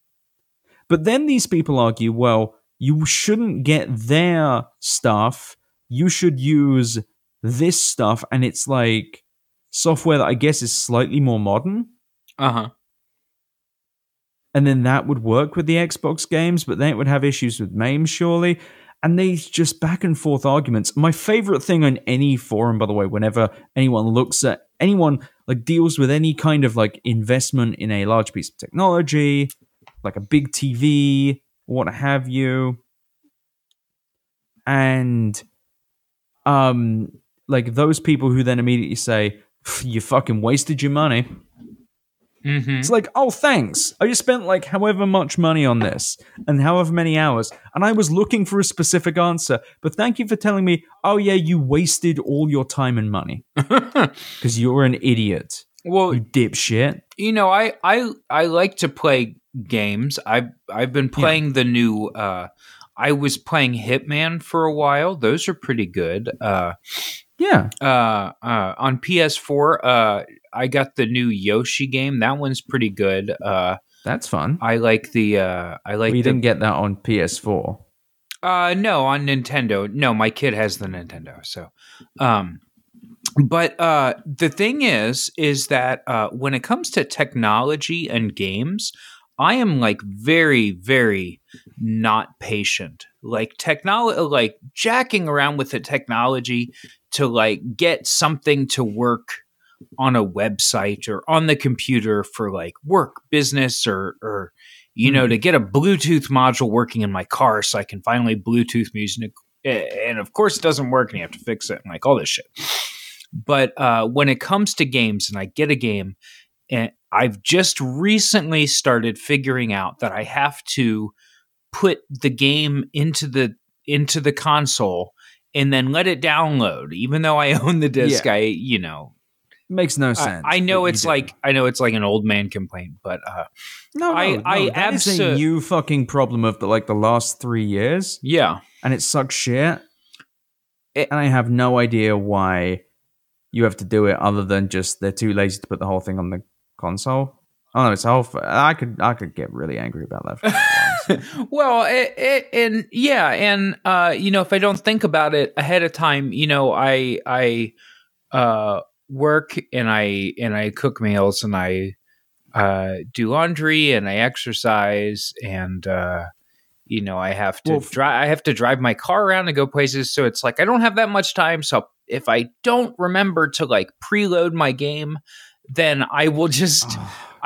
But then these people argue, well, you shouldn't get their stuff. You should use this stuff. And it's like software that I guess is slightly more modern. Uh huh. And then that would work with the Xbox games, but then it would have issues with MAME, surely. and these just back and forth arguments. My favorite thing on any forum, by the way, whenever anyone looks at anyone like deals with any kind of like investment in a large piece of technology, like a big TV, what have you, and um, like those people who then immediately say, "You fucking wasted your money." Mm-hmm. It's like, oh, thanks. I just spent like however much money on this and however many hours, and I was looking for a specific answer. But thank you for telling me, oh, yeah, you wasted all your time and money because you're an idiot. well, You dipshit. you know, I I I like to play games. I've I've been playing the new. uh I was playing Hitman for a while. Those are pretty good. Uh, Yeah. uh, uh, on PS4, uh, I got the new Yoshi game. That one's pretty good. Uh, That's fun. I like the. Uh, I like we the. didn't get that on PS4. Uh, no, on Nintendo. No, my kid has the Nintendo. So, um, but uh, the thing is, is that uh, when it comes to technology and games, I am like very, very not patient. Like technology, like jacking around with the technology to like get something to work on a website or on the computer for like work, business, or or you know to get a Bluetooth module working in my car so I can finally Bluetooth music. And of course, it doesn't work, and you have to fix it, and like all this shit. But uh, when it comes to games, and I get a game, and I've just recently started figuring out that I have to put the game into the into the console and then let it download. Even though I own the disc, Yeah. I you know Makes no sense. I know it's like I know it's like an old man complaint, but uh, no, no, I- no, I that is abso- a new fucking problem of the like the last three years. yeah, and it sucks shit. It- and I have no idea why you have to do it other than just they're too lazy to put the whole thing on the console. Oh no, it's a whole. F- I could I could get really angry about that. For a while. well, it, it, and yeah, and uh, you know, if I don't think about it ahead of time, you know, I I uh, work and I and I cook meals and I uh, do laundry and I exercise and uh, you know I have to Well, drive. I have to drive my car around and go places. So it's like I don't have that much time. So if I don't remember to like preload my game, then I will just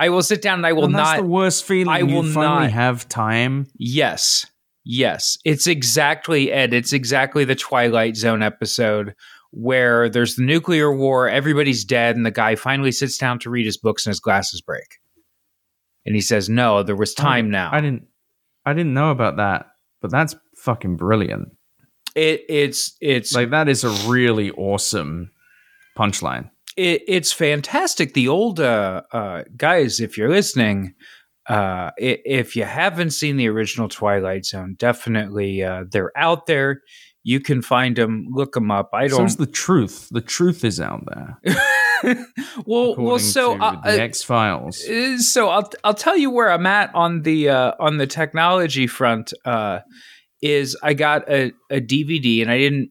I will sit down and I will And that's not the worst feeling. I you will finally not- have time. Yes. Yes. It's exactly Ed. It's exactly the Twilight Zone episode where there's the nuclear war, everybody's dead, and the guy finally sits down to read his books and his glasses break. And he says, No, there was time now. I didn't. I didn't know about that, but that's fucking brilliant. It it's it's Like that is a really awesome punchline. It, it's fantastic. The old uh, uh, guys, if you're listening, uh, if you haven't seen the original Twilight Zone, definitely uh, they're out there. You can find them, look them up. I don't. So's the truth. The truth is out there. well, well, so uh, the X Files. uh, so I'll I'll tell you where I'm at on the uh, on the technology front. Uh, is I got a, a DVD and I didn't.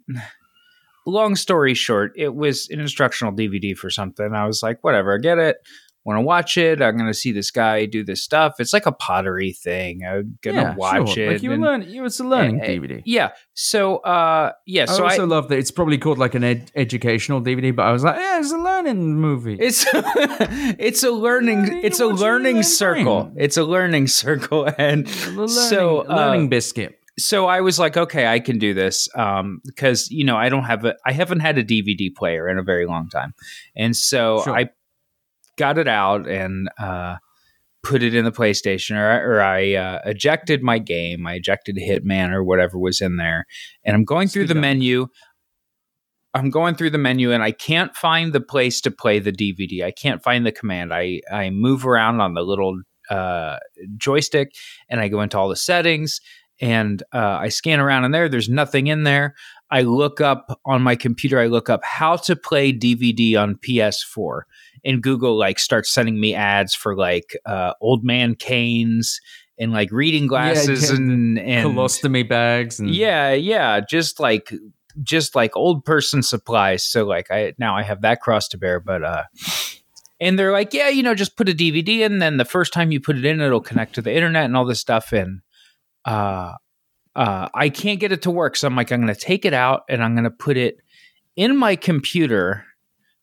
Long story short, it was an instructional DVD for something. I was like, whatever, I get it. Want to watch it? I'm going to see this guy do this stuff. It's like a pottery thing. I'm gonna watch it. Like you and- learn. It's a learning uh, DVD. yeah. So, uh, yeah. I So I, also love that it's probably called like an ed- educational DVD, but I was like, yeah, it's a learning movie. It's it's a learning Yeah, it's a watch it in learning circle. brain. It's a learning circle, and learning, so uh, learning biscuit. So I was like, okay, I can do this um, because you know I don't have a I haven't had a DVD player in a very long time, and so Sure. I got it out and uh, put it in the PlayStation, or, or I uh, ejected my game. I ejected Hitman or whatever was in there, and I'm going through Sweet the dog. menu. I'm going through the menu and I can't find the place to play the DVD. I can't find the command. I I move around on the little uh, joystick and I go into all the settings and uh, I scan around in there. There's nothing in there. I look up on my computer. I look up how to play DVD on PS4, and Google like starts sending me ads for like uh, old man canes and like reading glasses yeah, and and Colostomy bags and yeah, yeah, just like just like old person supplies. So like I now I have that cross to bear, but uh and they're like, yeah, you know, just put a DVD in, then the first time you put it in, it'll connect to the internet and all this stuff. And uh uh, I can't get it to work. So I'm like, I'm going to take it out and I'm going to put it in my computer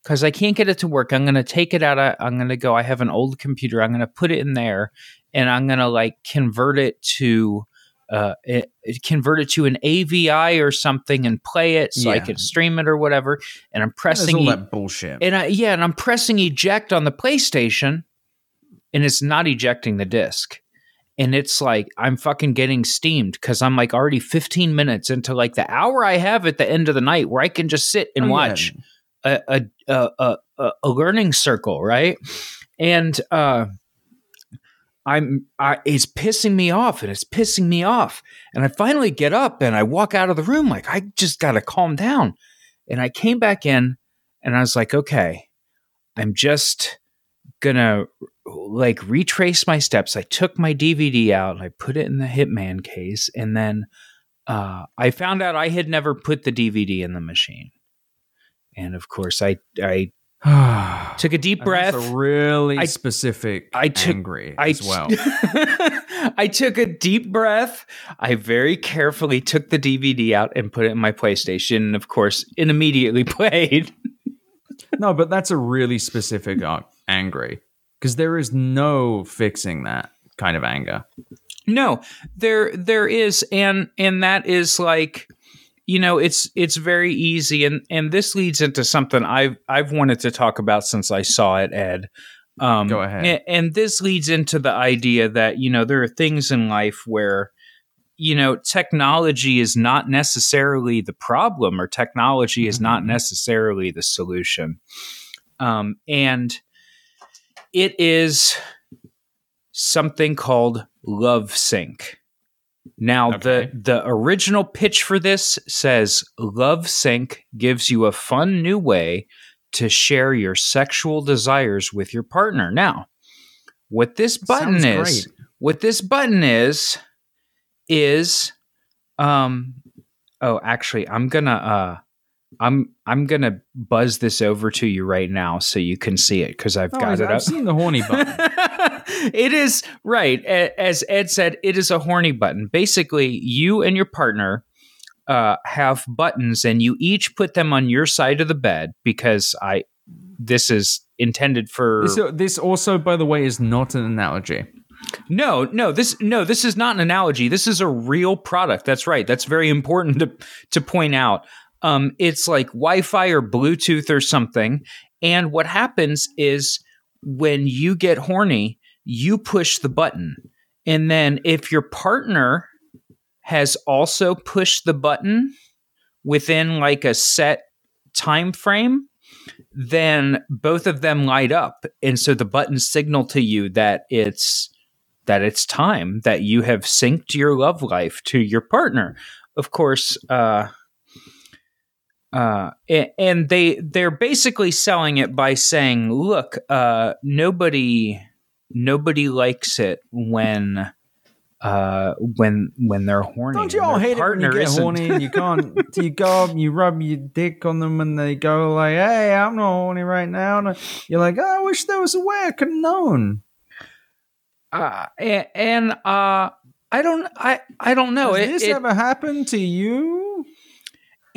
because I can't get it to work. I'm going to take it out. I'm going to go. I have an old computer. I'm going to put it in there and I'm going to like convert it to. Uh, it, it convert it to an AVI or something and play it so I can stream it or whatever. And I'm pressing all e- that bullshit. and I, yeah, and I'm pressing eject on the PlayStation, and it's not ejecting the disc. And it's like I'm fucking getting steamed because I'm like already 15 minutes into like the hour I have at the end of the night where I can just sit and Oh, watch a, a, a, a, a, a learning circle, right? And uh, I'm I, it's pissing me off, and it's pissing me off. And I finally get up and I walk out of the room like I just got to calm down. And I came back in, and I was like, okay, I'm just gonna like retrace my steps. I took my DVD out and I put it in the Hitman case, and then uh, I found out I had never put the DVD in the machine. And of course, I I took a deep breath. That's a really I- specific I took- angry I as well. I took a deep breath. I very carefully took the DVD out and put it in my PlayStation. And of course, it immediately played. no, but that's a really specific uh, angry because there is no fixing that kind of anger. No, there there is, and and that is like, you know, it's it's very easy, and and this leads into something I've I've wanted to talk about since I saw it, Ed. Um, Go ahead. And, and this leads into the idea that you know there are things in life where you know technology is not necessarily the problem, or technology is not Mhm. necessarily the solution, um, and it is something called Love Sync. Now, Okay. the the original pitch for this says Love Sync gives you a fun new way to share your sexual desires with your partner. Now, what this button Sounds is, great. what this button is, is, um, oh, actually, I'm gonna, uh, I'm I'm gonna buzz this over to you right now so you can see it because I've Oh, got I've, it I've seen the horny button. it is right as Ed said. It is a horny button. Basically, you and your partner uh, have buttons, and you each put them on your side of the bed because I. This is intended for this, this also, by the way, is not an analogy. no, no. This no. This is not an analogy. This is a real product. That's right. That's very important to to point out. Um, it's like Wi-Fi or Bluetooth or something. And what happens is when you get horny, you push the button, and then if your partner has also pushed the button within like a set time frame then both of them light up. And so the buttons signal to you that it's that it's time that you have synced your love life to your partner. Of course uh uh and they they're basically selling it by saying look uh nobody nobody likes it when uh when when they're horny Don't you all hate it when you get isn't. horny and you can't? you go up, you rub your dick on them, and they go like, "Hey, I'm not horny right now." And you're like, oh, "I wish there was a way I could have known." uh, and, and uh, I don't, I, I don't know. Has It, this it- ever happened to you?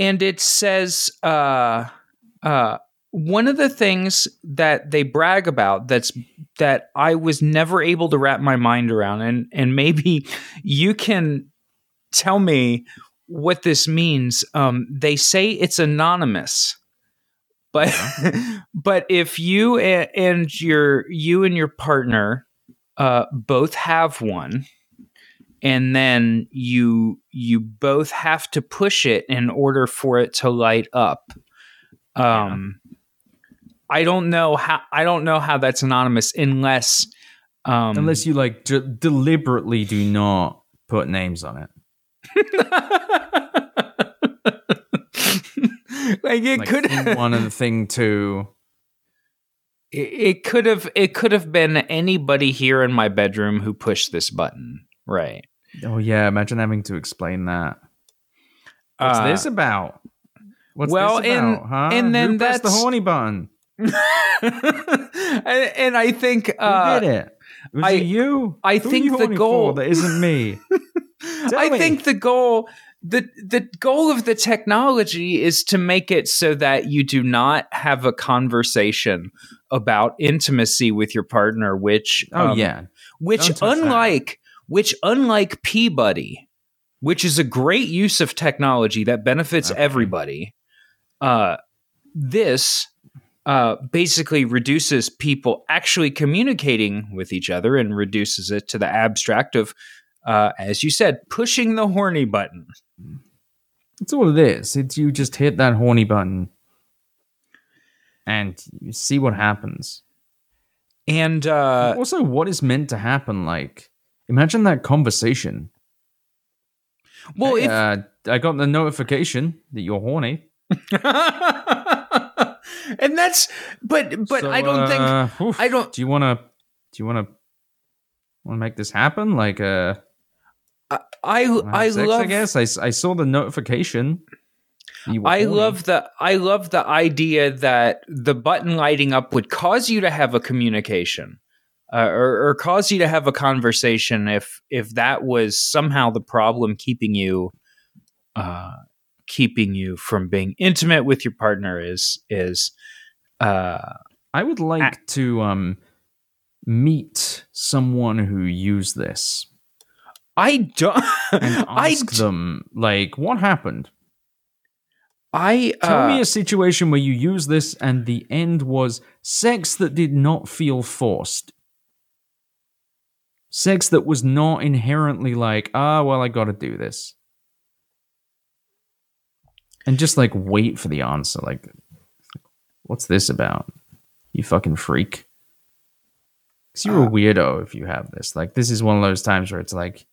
And it says, uh, uh, one of the things that they brag about that's that I was never able to wrap my mind around, and and maybe you can tell me what this means. Um, they say it's anonymous. But but if you and your you and your partner uh, both have one, and then you you both have to push it in order for it to light up. Um, I don't know how I don't know how that's anonymous unless um, Unless you like d- deliberately do not put names on it. like it Like could one and thing two. it, it could have it could have been anybody here in my bedroom who pushed this button right Oh yeah, imagine having to explain that. What's Uh, this about? What's well, this and- huh? and then Who pressed the horny button. and, and I think Who uh, did it? Was I- it you? I Who think you the goal- that isn't me. I me. think the goal the the goal of the technology is to make it so that you do not have a conversation about intimacy with your partner, which Oh um, yeah, which unlike which unlike Peabody, which is a great use of technology that benefits Okay. everybody, uh, this uh, basically reduces people actually communicating with each other and reduces it to the abstract of, uh, as you said, pushing the horny button. that's all it is. It's you just hit that horny button, and you see what happens. And uh, also, what is meant to happen? Like, imagine that conversation. well, Hey, if uh, I got the notification that you're horny. and that's but but So, I don't think uh, oof, I don't- Do you want to? Do you want to? Want to make this happen? Like, uh, I wanna I sex, love I guess I, I saw the notification. I love the I love the idea that the button lighting up would cause you to have a communication, uh, or, or cause you to have a conversation. If if that was somehow the problem keeping you, uh, keeping you from being intimate with your partner is is, uh, I would like to um meet someone who used this I don't. and I ask them like what happened. I Tell uh, me a situation where you use this and the end was sex that did not feel forced. Sex that was not inherently like, ah, well, I gotta do this. And just like wait for the answer. Like, what's this about? You fucking freak. Because you're a Uh, weirdo if you have this. Like, this is one of those times where it's like,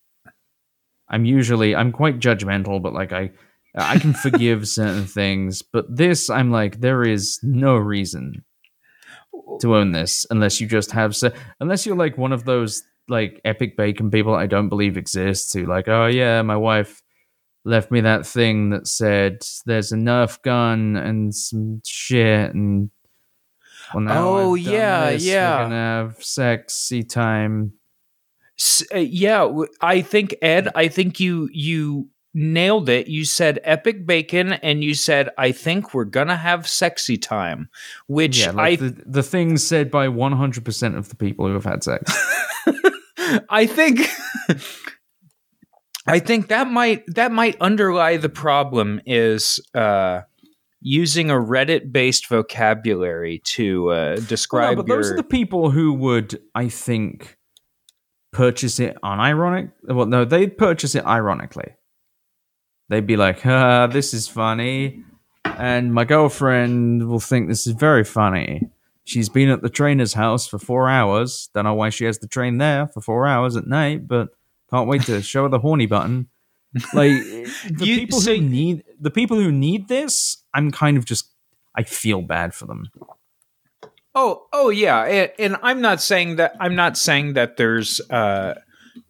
I'm usually, I'm quite judgmental, but like, I, I can forgive certain things, but this I'm like there is no reason to own this unless you just have se- unless you're like one of those like epic bacon people I don't believe exists who like oh yeah my wife left me that thing that said there's a Nerf gun and some shit and well Oh, I've yeah, this, yeah. we're gonna have sexy time S- uh, yeah, I think Ed, I think you you nailed it. You said epic bacon, and you said I think we're gonna have sexy time, which yeah like I the, the things said by 100% of the people who have had sex I think I think that might that might underlie the problem is uh, using a Reddit based vocabulary to uh, Well, no, describe but your. those are the people who would, I think, purchase it unironic. Well, no, they'd purchase it ironically. They'd be like, uh, "This is funny," and my girlfriend will think this is very funny. She's been at the trainer's house for four hours. Don't know why she has to train there for four hours at night, but can't wait to show her the horny button. Like the You- people so- who need the people who need this, I'm kind of just I feel bad for them. Oh, oh yeah, and, and I'm not saying that I'm not saying that there's uh,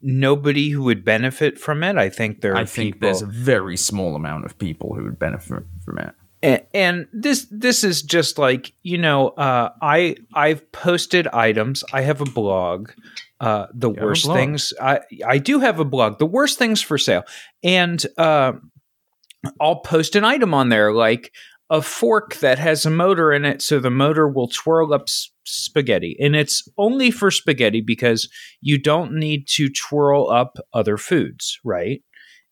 nobody who would benefit from it. I think there I think people, there's a very small amount of people who would benefit from it. And, and this this is just like you know, uh, I I've posted items. I have a blog. Uh, the a worst things I I do have a blog. The worst things for sale, and uh, I'll post an item on there like a fork that has a motor in it, so the motor will twirl up s- spaghetti, and it's only for spaghetti because you don't need to twirl up other foods, right?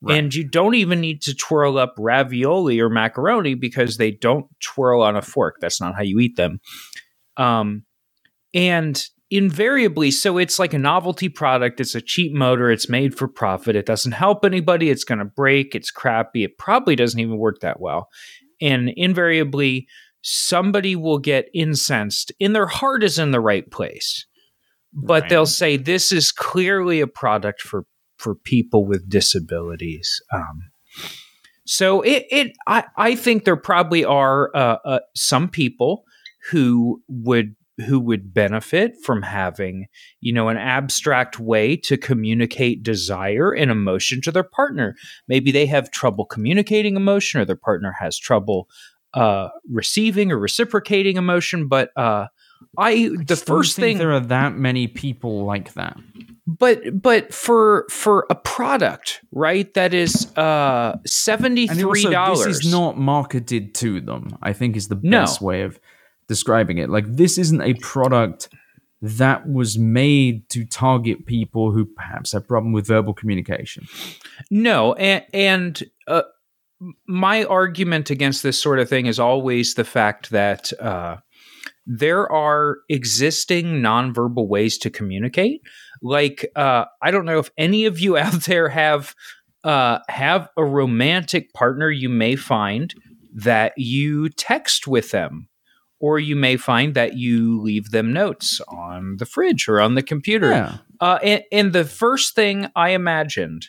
Right. And you don't even need to twirl up ravioli or macaroni because they don't twirl on a fork. That's not how you eat them. Um, and invariably, so it's like a novelty product. It's a cheap motor. It's made for profit. It doesn't help anybody. It's going to break. It's crappy. It probably doesn't even work that well. And invariably, somebody will get incensed, and their heart is in the right place. But Right. they'll say this is clearly a product for for people with disabilities. Um, so it, it I, I think there probably are uh, uh, some people who would who would benefit from having you know an abstract way to communicate desire and emotion to their partner. Maybe they have trouble communicating emotion, or their partner has trouble uh, receiving or reciprocating emotion. But uh, I the first think thing there are that many people like that. but but for for a product, right? that is uh seventy three dollars. this is not marketed to them. I think is the No. best way of describing it. Like this isn't a product that was made to target people who perhaps have problem with verbal communication. No, and and uh, my argument against this sort of thing is always the fact that uh, there are existing nonverbal ways to communicate. Like uh, I don't know if any of you out there have uh, have a romantic partner you may find that you text with them. Or you may find that you leave them notes on the fridge or on the computer. Yeah. Uh, and, and the first thing I imagined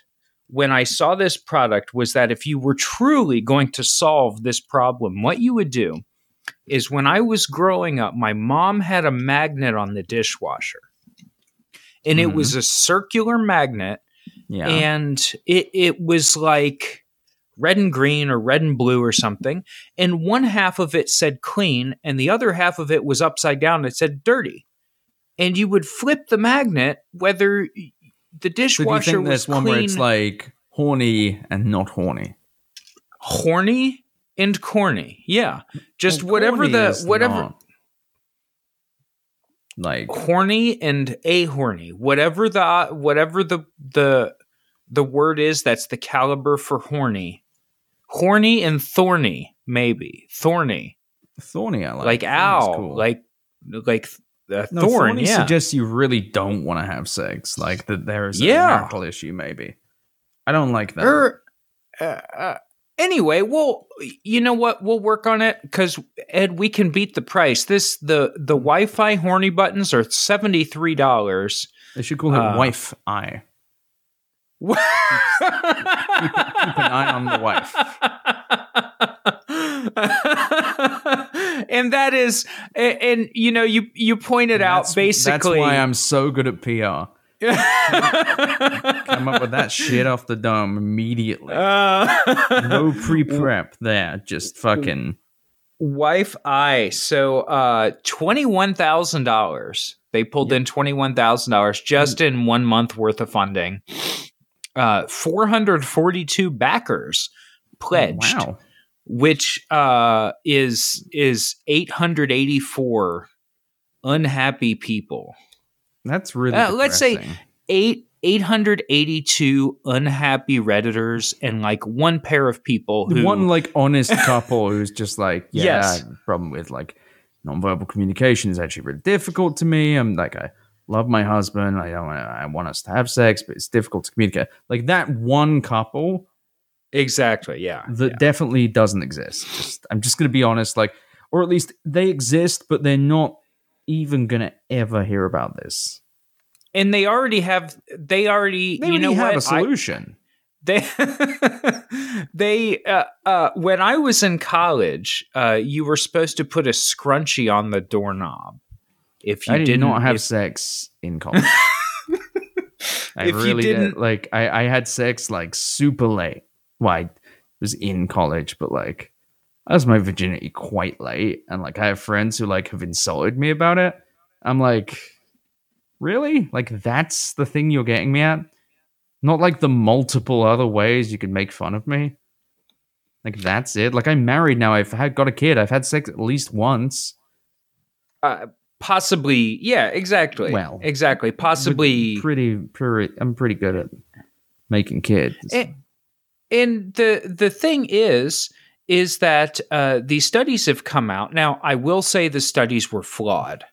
when I saw this product was that if you were truly going to solve this problem, what you would do is when I was growing up, my mom had a magnet on the dishwasher. And it Mhm. was a circular magnet, Yeah. and it, it was like red and green or red and blue or something. And one half of it said clean, and the other half of it was upside down. It said dirty. And you would flip the magnet whether the so do you dishwasher think was there's one where it's like horny and not horny? horny and corny. Yeah, just Well, whatever the whatever like horny and a horny, whatever the whatever the the the word is. That's the caliber for horny. Horny and thorny, maybe thorny, thorny. I like like, ow, cool. like like uh, no, thorn. thorny Yeah, suggests you really don't want to have sex. Like that there is a Yeah. marital issue. Maybe I don't like that. Or, uh, uh, anyway, well, you know what? We'll work on it because Ed, we can beat the price. This the the Wi-Fi horny buttons are seventy three dollars. they should call it uh, wife eye. keep, keep an eye on the wife. and that is, and, and, you know, you you pointed out basically. That's why I'm so good at PR. Come up with that shit off the dome immediately. Uh, no pre prep there. Just fucking. wife I. So uh twenty one thousand dollars. They pulled in one thousand dollars just in one month worth of funding. Uh four hundred forty two backers pledged, Wow. which uh is is eight hundred eighty four unhappy people. That's really. Uh, let's say- Eight 882 unhappy redditors and like one pair of people who one like honest couple who's just like, yeah, Yes. I have a problem with like nonverbal communication is actually really difficult to me. I'm like, I love my husband. I don't. wanna- I want us to have sex, but it's difficult to communicate. Like that one couple exactly yeah that yeah. definitely doesn't exist. Just, I'm just gonna be honest, like, or at least they exist, but they're not even gonna ever hear about this. and they already have they already They you know already have what a I- solution. they they uh, uh, when I was in college, uh, you were supposed to put a scrunchie on the doorknob. If you I did didn't have if- sex in college. I really did. didn't- Like I, I had sex like super late. Well, I was in college, but like I was my virginity quite late, and like I have friends who like have insulted me about it. I'm like, really? Like that's the thing you're getting me at? Not like the multiple other ways you could make fun of me. Like that's it. Like I'm married now. I've had got a kid. I've had sex at least once. uh, possibly yeah exactly Well, exactly possibly pretty, pretty. I'm pretty good at making kids. And, and the the thing is is that uh, these studies have come out. Now, I will say the studies were flawed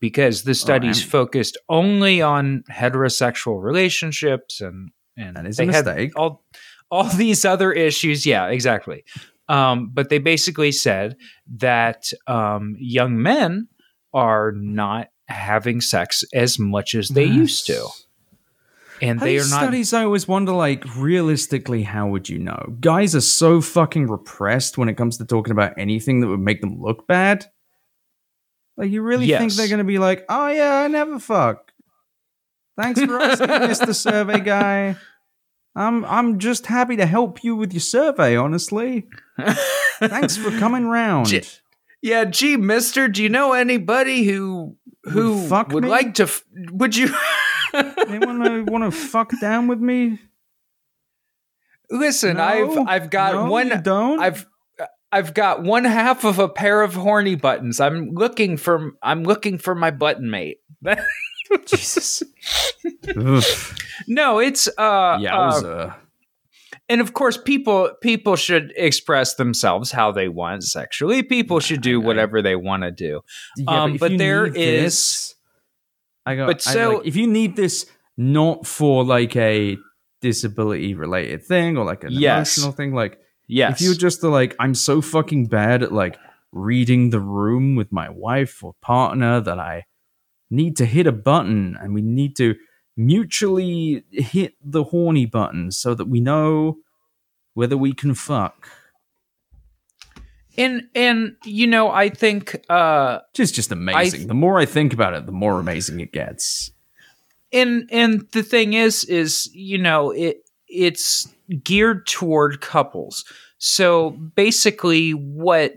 because the studies I'm- focused only on heterosexual relationships and and That is a they had mistake. all all these other issues. Yeah, exactly. Um, but they basically said that um, young men are not having sex as much as they used to, and they are These not studies. I always wonder, like, realistically, how would you know? Guys are so fucking repressed when it comes to talking about anything that would make them look bad. Like, you really think they're going to be like, "Oh yeah, I never fuck." Thanks for asking, Mister Survey Guy. I'm I'm just happy to help you with your survey. Honestly, thanks for coming round. J- yeah, gee, Mister, do you know anybody who who Would fuck would like to? F- would you Anyone uh, want to fuck down with me? listen? No? I've I've got No, one. you don't. I've I've got one half of a pair of horny buttons. I'm looking for I'm looking for my button mate. Jesus. No, it's uh, uh and of course people people should express themselves how they want sexually. People should do I- I- whatever they want to do. Yeah, um, if but you there need is- this- I got. But so- like, if you need this not for like a disability related thing or like an Yes. emotional thing, like Yes. if you're just uh, like I'm so fucking bad at like reading the room with my wife or partner that I need to hit a button and we need to mutually hit the horny button so that we know whether we can fuck. And and you know, I think uh Just just amazing. the more I think about it, the more amazing it gets. and and the thing is is you know it it's geared toward couples so basically what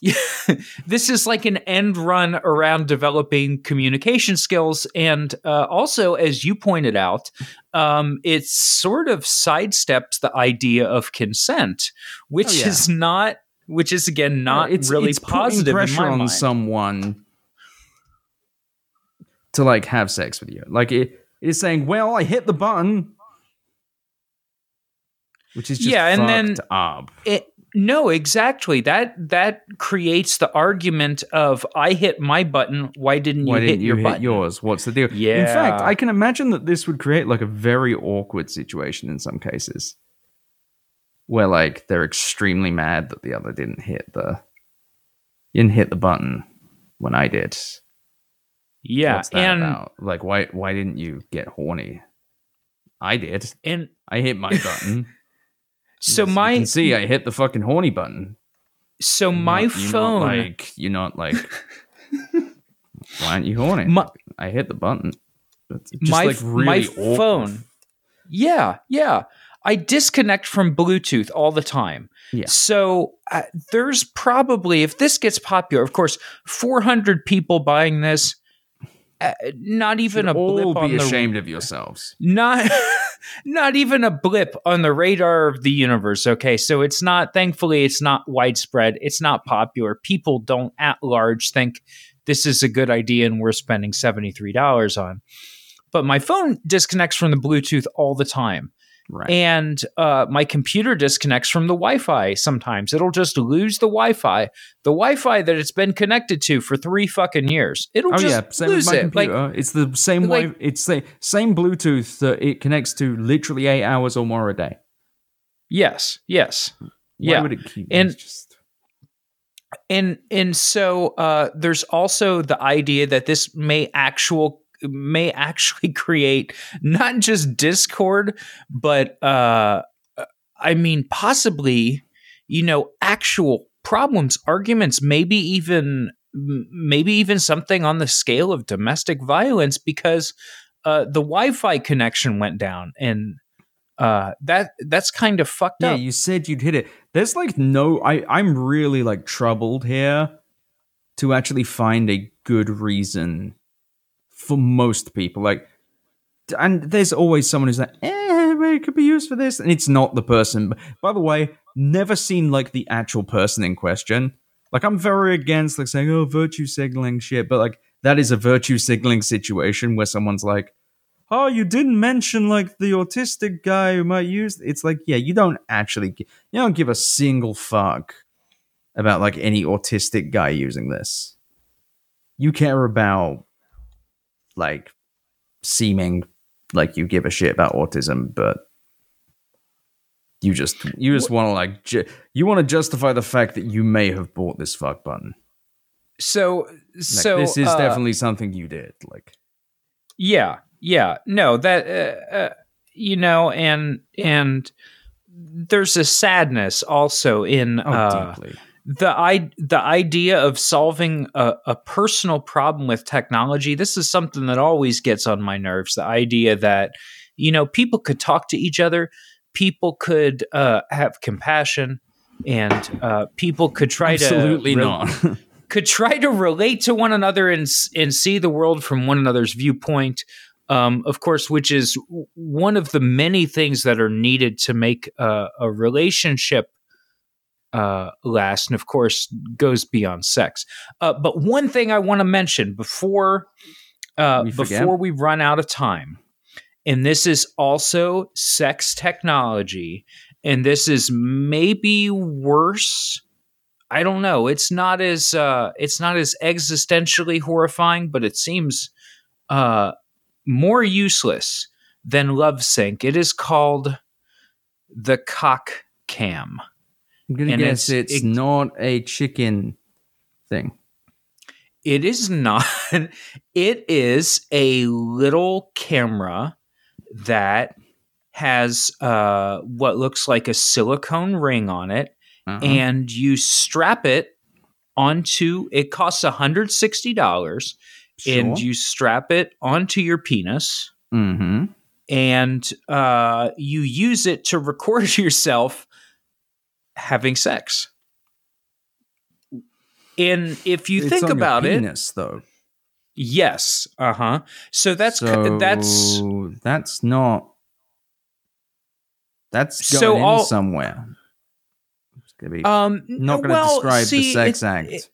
this is like an end run around developing communication skills and uh, also as you pointed out um, it sort of sidesteps the idea of consent which Oh, yeah. is not which is again not it's, really it's putting positive pressure on mind. someone to like have sex with you. Like it, it is saying, "Well, I hit the button," which is just Yeah, and then- up. It, no, exactly. That that creates the argument of I hit my button. Why didn't you Why hit didn't you your hit button? yours? What's the deal? Yeah. In fact, I can imagine that this would create like a very awkward situation in some cases, where like they're extremely mad that the other didn't hit the didn't hit the button when I did. Yeah, and about? Like, why why didn't you get horny? I did. and I hit my button. so As you my see, I hit the fucking horny button. so You're my not- you're not phone like you're not like. why aren't you horny? My- I hit the button. It's just my like really my awkward. phone. Yeah, yeah. I disconnect from Bluetooth all the time. Yeah. So uh, there's probably, if this gets popular, of course, 400 people buying this. Uh, not even a blip all on be the ashamed of yourselves. not not even a blip on the radar of the universe okay so it's not thankfully it's not widespread it's not popular people don't at large think this is a good idea and we're spending $73 on but my phone disconnects from the bluetooth all the time Right. and uh, my computer disconnects from the wi-fi sometimes it'll just lose the wi-fi the wi-fi that it's been connected to for three fucking years it'll oh just yeah, same with lose my it like it's the same way. It's the same Bluetooth that it connects to literally eight hours or more a day. yes yes Why Yeah. would it keep? And- just and and so uh, there's also the idea that this may actual may actually create not just discord but uh i mean possibly you know actual problems arguments maybe even maybe even something on the scale of domestic violence because uh the wi-fi connection went down and uh that that's kind of fucked yeah. up Yeah, You said you'd hit it. There's like no. I I'm really like troubled here to actually find a good reason for most people. Like, and there's always someone who's like, eh, it could be used for this, and it's not the person. By the way, never seen like the actual person in question. Like, I'm very against like saying, oh, virtue signaling shit, but like that is a virtue signaling situation where someone's like, oh, you didn't mention like the autistic guy who might use. It's like, yeah, you don't actually, you don't give a single fuck about like any autistic guy using this. You care about like seeming like you give a shit about autism, but you just you just want to like ju- you want to justify the fact that you may have bought this fuck button. so Like, so this is uh, definitely something you did. Like, Yeah, yeah, no, that uh, uh, you know, and and there's a sadness also in oh, uh, deeply. The i the idea of solving a, a personal problem with technology. This is something that always gets on my nerves. The idea that you know people could talk to each other, people could uh, have compassion, and uh, people could try Absolutely to re- not. could try to relate to one another and and see the world from one another's viewpoint. Um, of course, which is one of the many things that are needed to make uh, a relationship uh, last, and of course, goes beyond sex. Uh, but one thing I want to mention before uh, We before we run out of time, and this is also sex technology, and this is maybe worse. I don't know. It's not as uh, it's not as existentially horrifying, but it seems uh, more useless than Love Sync. It is called the cock cam. I'm gonna And guess it's- it's, it- not a chicken thing. It is not. It is a little camera that has uh, what looks like a silicone ring on it, Uh-huh. and you strap it onto. It costs hundred sixty dollars, and you strap it onto your penis, mm-hmm. and uh, you use it to record yourself having sex. And if you It's think about it, penis, though. Yes. Uh huh. So that's so that's that's not that's going So in all- somewhere. It's gonna be um not going to well, describe see, the sex it- act. it-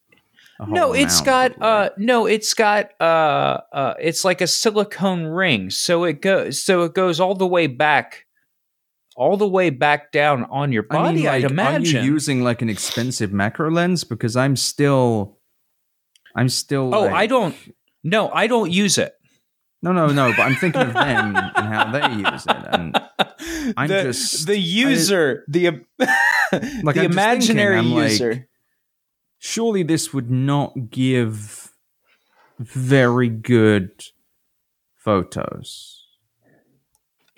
no, it's got probably. uh no, it's got uh uh it's like a silicone ring. So it goes so it goes all the way back all the way back down on your I body, mean, like, I'd imagine. Are you using like an expensive macro lens? Because I'm still, I'm still. oh, like- I don't no, I don't use it. No, no, no. But I'm thinking of them and how they use it, and I'm the, just- the user, the Like, the I'm just thinking, imaginary I'm like, user. surely this would not give very good photos.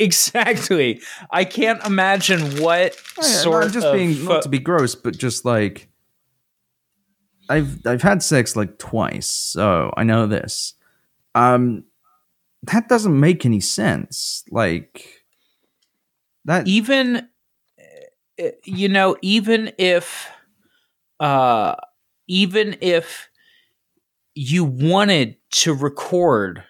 Exactly. I can't imagine what Yeah, sort I'm just of being not to be gross, but just like I've I've had sex like twice, so I know this. Um, that doesn't make any sense. Like that. even uh, you know even if uh even if you wanted to record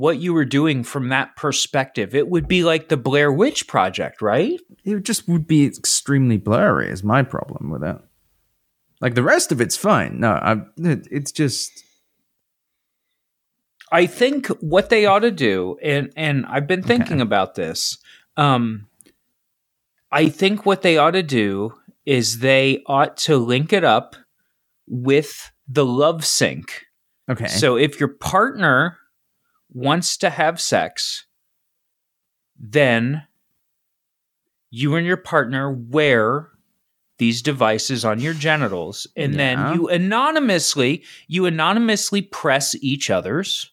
what you were doing from that perspective it would be like the Blair Witch project right it just would be extremely blurry. Is my problem with it. Like the rest of it's fine. No, I, it, it's just I think what they ought to do, and and I've been thinking Okay. about this. Um, I think what they ought to do is they ought to link it up with the love sync. okay. So if your partner wants to have sex, then you and your partner wear these devices on your genitals and Yeah. then you anonymously you anonymously press each other's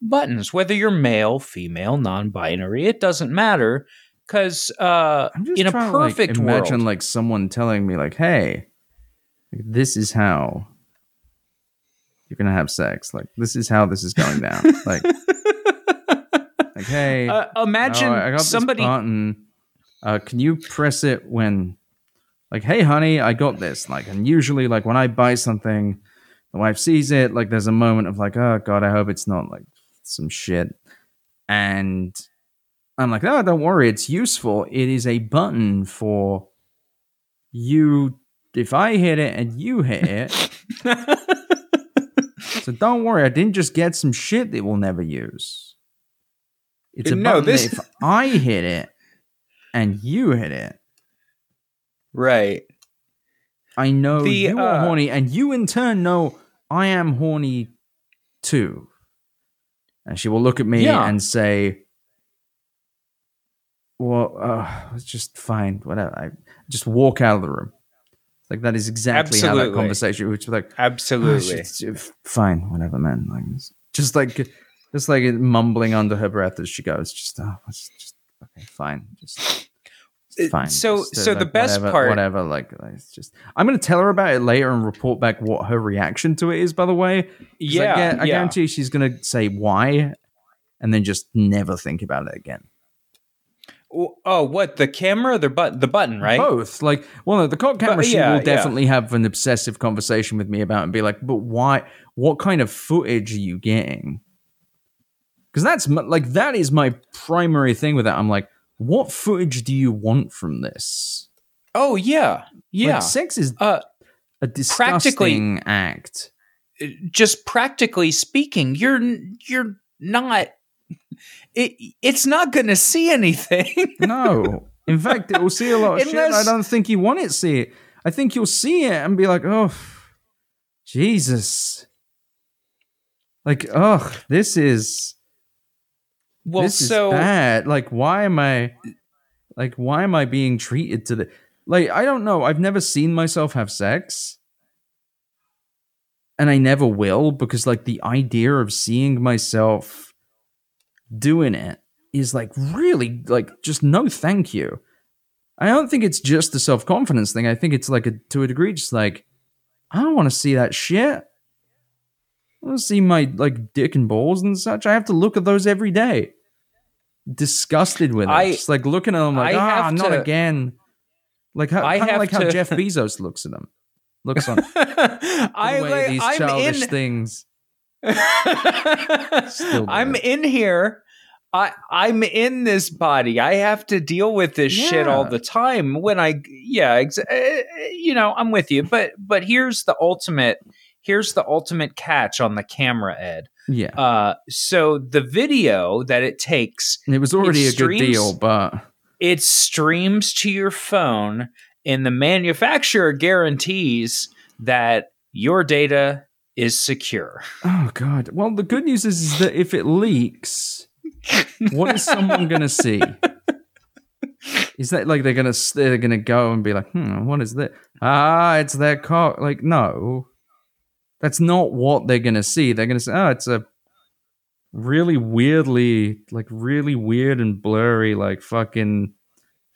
buttons whether you're male female non-binary it doesn't matter cuz uh in a trying to, like, perfect imagine world like someone telling me like, "Hey, this is how you're gonna have sex. Like this is how this is going down. like, like hey, uh, imagine oh, I got somebody this button. Uh, can you press it when, like, hey, honey, I got this. Like, and usually, like, when I buy something, the wife sees it. Like, there's a moment of like, oh god, I hope it's not like some shit. And I'm like, oh, don't worry, it's useful. It is a button for you. If I hit it and you hit it, so don't worry, I didn't just get some shit that we'll never use. It's a No, button this- if I hit it and you hit it, right I know The, you are uh, horny, and you in turn know I am horny too. And she will look at me Yeah. and say, "Well, uh, it's just fine, whatever." I just walk out of the room. Like that is exactly how that conversation. Which was like, absolutely "Oh, shit, fine, whatever, man. Like, just like, just like mumbling under her breath as she goes. Just, oh, it's just okay, fine, just. Fine. so- just, uh, so the like, best whatever, part- whatever. Like, it's just. I'm gonna tell her about it later and report back what her reaction to it is. By the way, yeah I, gu- I yeah. guarantee she's gonna say why, and then just never think about it again. Oh, what the camera? The button? The button, right? Both. Like, well, no, the cock camera But, she yeah, will yeah. definitely have an obsessive conversation with me about and be like, but why? What kind of footage are you getting? Because that's m- like that is my primary thing with that. I'm like, what footage do you want from this? Oh yeah, yeah. Like, sex is uh, a disgusting act. just practically speaking, you're you're not. It it's not going to see anything. No. In fact, it will see a lot of shit. I don't think you want it to see it. I think you'll see it and be like, oh, Jesus. Like, ugh, this is well, this so is bad. Like, why am I like why am I being treated to the like I don't know. I've never seen myself have sex. And I never will because like the idea of seeing myself doing it is like really like just no thank you. I don't think it's just the self-confidence thing. I think it's like a to a degree just like I don't want to see that shit. I want to see my like dick and balls and such. I have to look at those every day. Disgusted with it. I- just like looking at them like, I ah, have not to- again. Like how I kind of have like how Jeff Bezos looks at them. Looks on I like, these I'm childish in. things. I'm in here. I I'm in this body. I have to deal with this shit all the time. When I yeah, ex- uh, you know, I'm with you. But but here's the ultimate. Here's the ultimate catch on the camera, Ed. Yeah. Uh, so the video that it takes, it was already a good deal, but it streams to your phone, and the manufacturer guarantees that your data is secure. oh god. Well, the good news is, is that if it leaks, what is someone gonna see? Is that like they're gonna they're gonna go and be like, hmm, what is that? Ah, it's their car. Like, no, that's not what they're gonna see. They're gonna say, oh, it's a really weirdly, like, really weird and blurry, like, fucking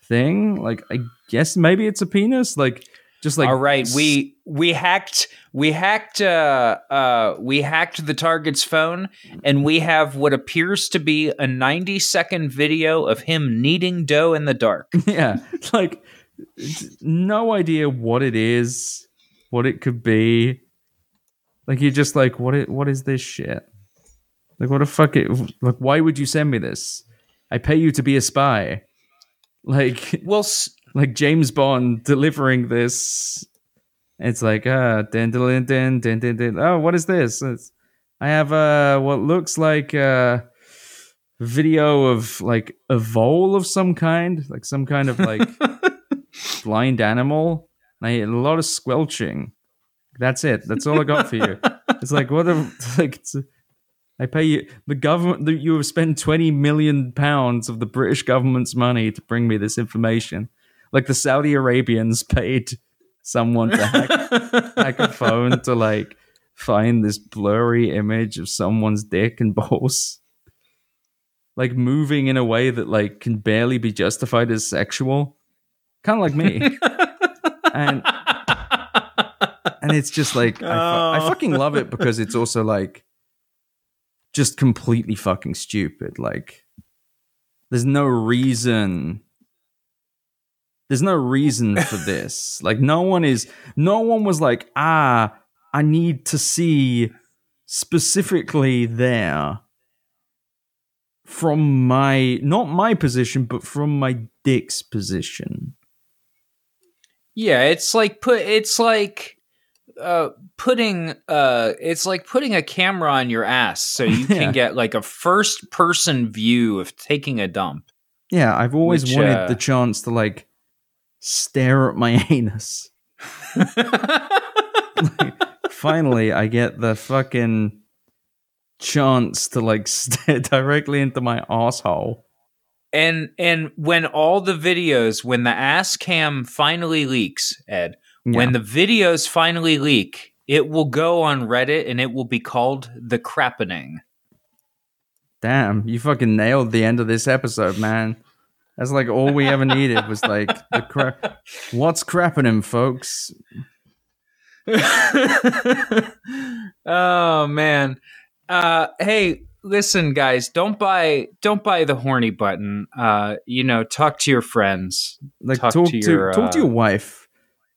thing. Like, I guess maybe it's a penis. Like, just like, All right, we we hacked we hacked uh uh we hacked the target's phone and we have what appears to be a 90 second video of him kneading dough in the dark. yeah, like, no idea what it is, what it could be. Like, you're just like, what? It, what is this shit? Like, what the fuck? It, like, why would you send me this? I pay you to be a spy. Like, Well, s- like James Bond delivering this. It's like ah, dun, dun, dun, dun, dun, dun. oh, what is this? It's, I have uh what looks like a video of like a vole of some kind, like some kind of like blind animal. And I hear a lot of squelching. That's it. That's all I got for you. It's like what a like. I pay you the government. The, you have spent twenty million pounds of the British government's money to bring me this information. Like the Saudi Arabians paid someone to hack, hack a phone to like find this blurry image of someone's dick and balls, like moving in a way that like can barely be justified as sexual, kind of like me. and and it's just like I, fu- I Oh. fucking love it because it's also like just completely fucking stupid. Like there's no reason. There's no reason for this. like no one is. No one was like, ah, I need to see specifically there from my not my position, but from my dick's position. yeah, it's like put it's like uh putting uh it's like putting a camera on your ass so you Yeah. can get like a first person view of taking a dump. Yeah, I've always Which, wanted uh, the chance to like stare at my anus. Finally, I get the fucking chance to like stare directly into my asshole. and and when all the videos when the ass cam finally leaks ed when the videos finally leak it will go on reddit and it will be called the crappening Damn, you fucking nailed the end of this episode, man. That's like all we ever needed was like the crap. What's crapping him, folks? oh man uh hey listen, guys, don't buy don't buy the horny button. Uh, you know, talk to your friends, Like Talk talk, to to, your, talk to uh, your wife,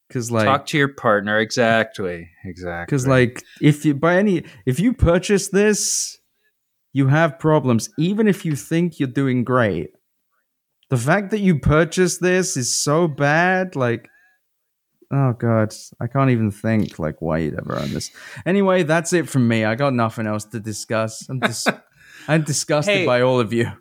because like talk to your partner. Exactly, exactly. because like if you by any if you purchase this, you have problems. Even if you think you're doing great, the fact that you purchased this is so bad. Like, oh god, I can't even think like why you'd ever own this. Anyway, that's it from me. I got nothing else to discuss. I'm dis- I'm disgusted Hey. by all of you.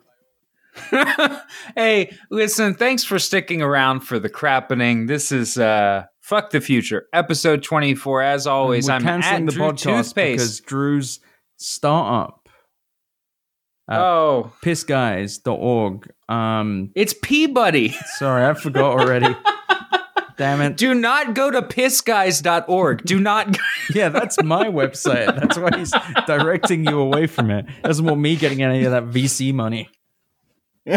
hey, listen, thanks for sticking around for the crappening. This is uh Fuck the Future, episode 24. As always, I'm canceling the Drew podcast because Drew's startup, uh, oh, pissguys.org. Um, it's Peabody. sorry, I forgot already. Damn it. Do not go to pissguys.org. Do not Yeah, that's my website. That's why he's directing you away from it. Doesn't want me getting any of that VC money.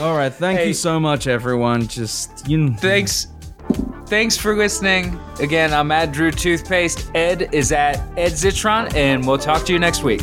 All right, thank Hey. you so much, everyone. Just you. Know, Thanks. Thanks for listening. Again, I'm at Drew Toothpaste. Ed is at Ed Zitron, and we'll talk to you next week.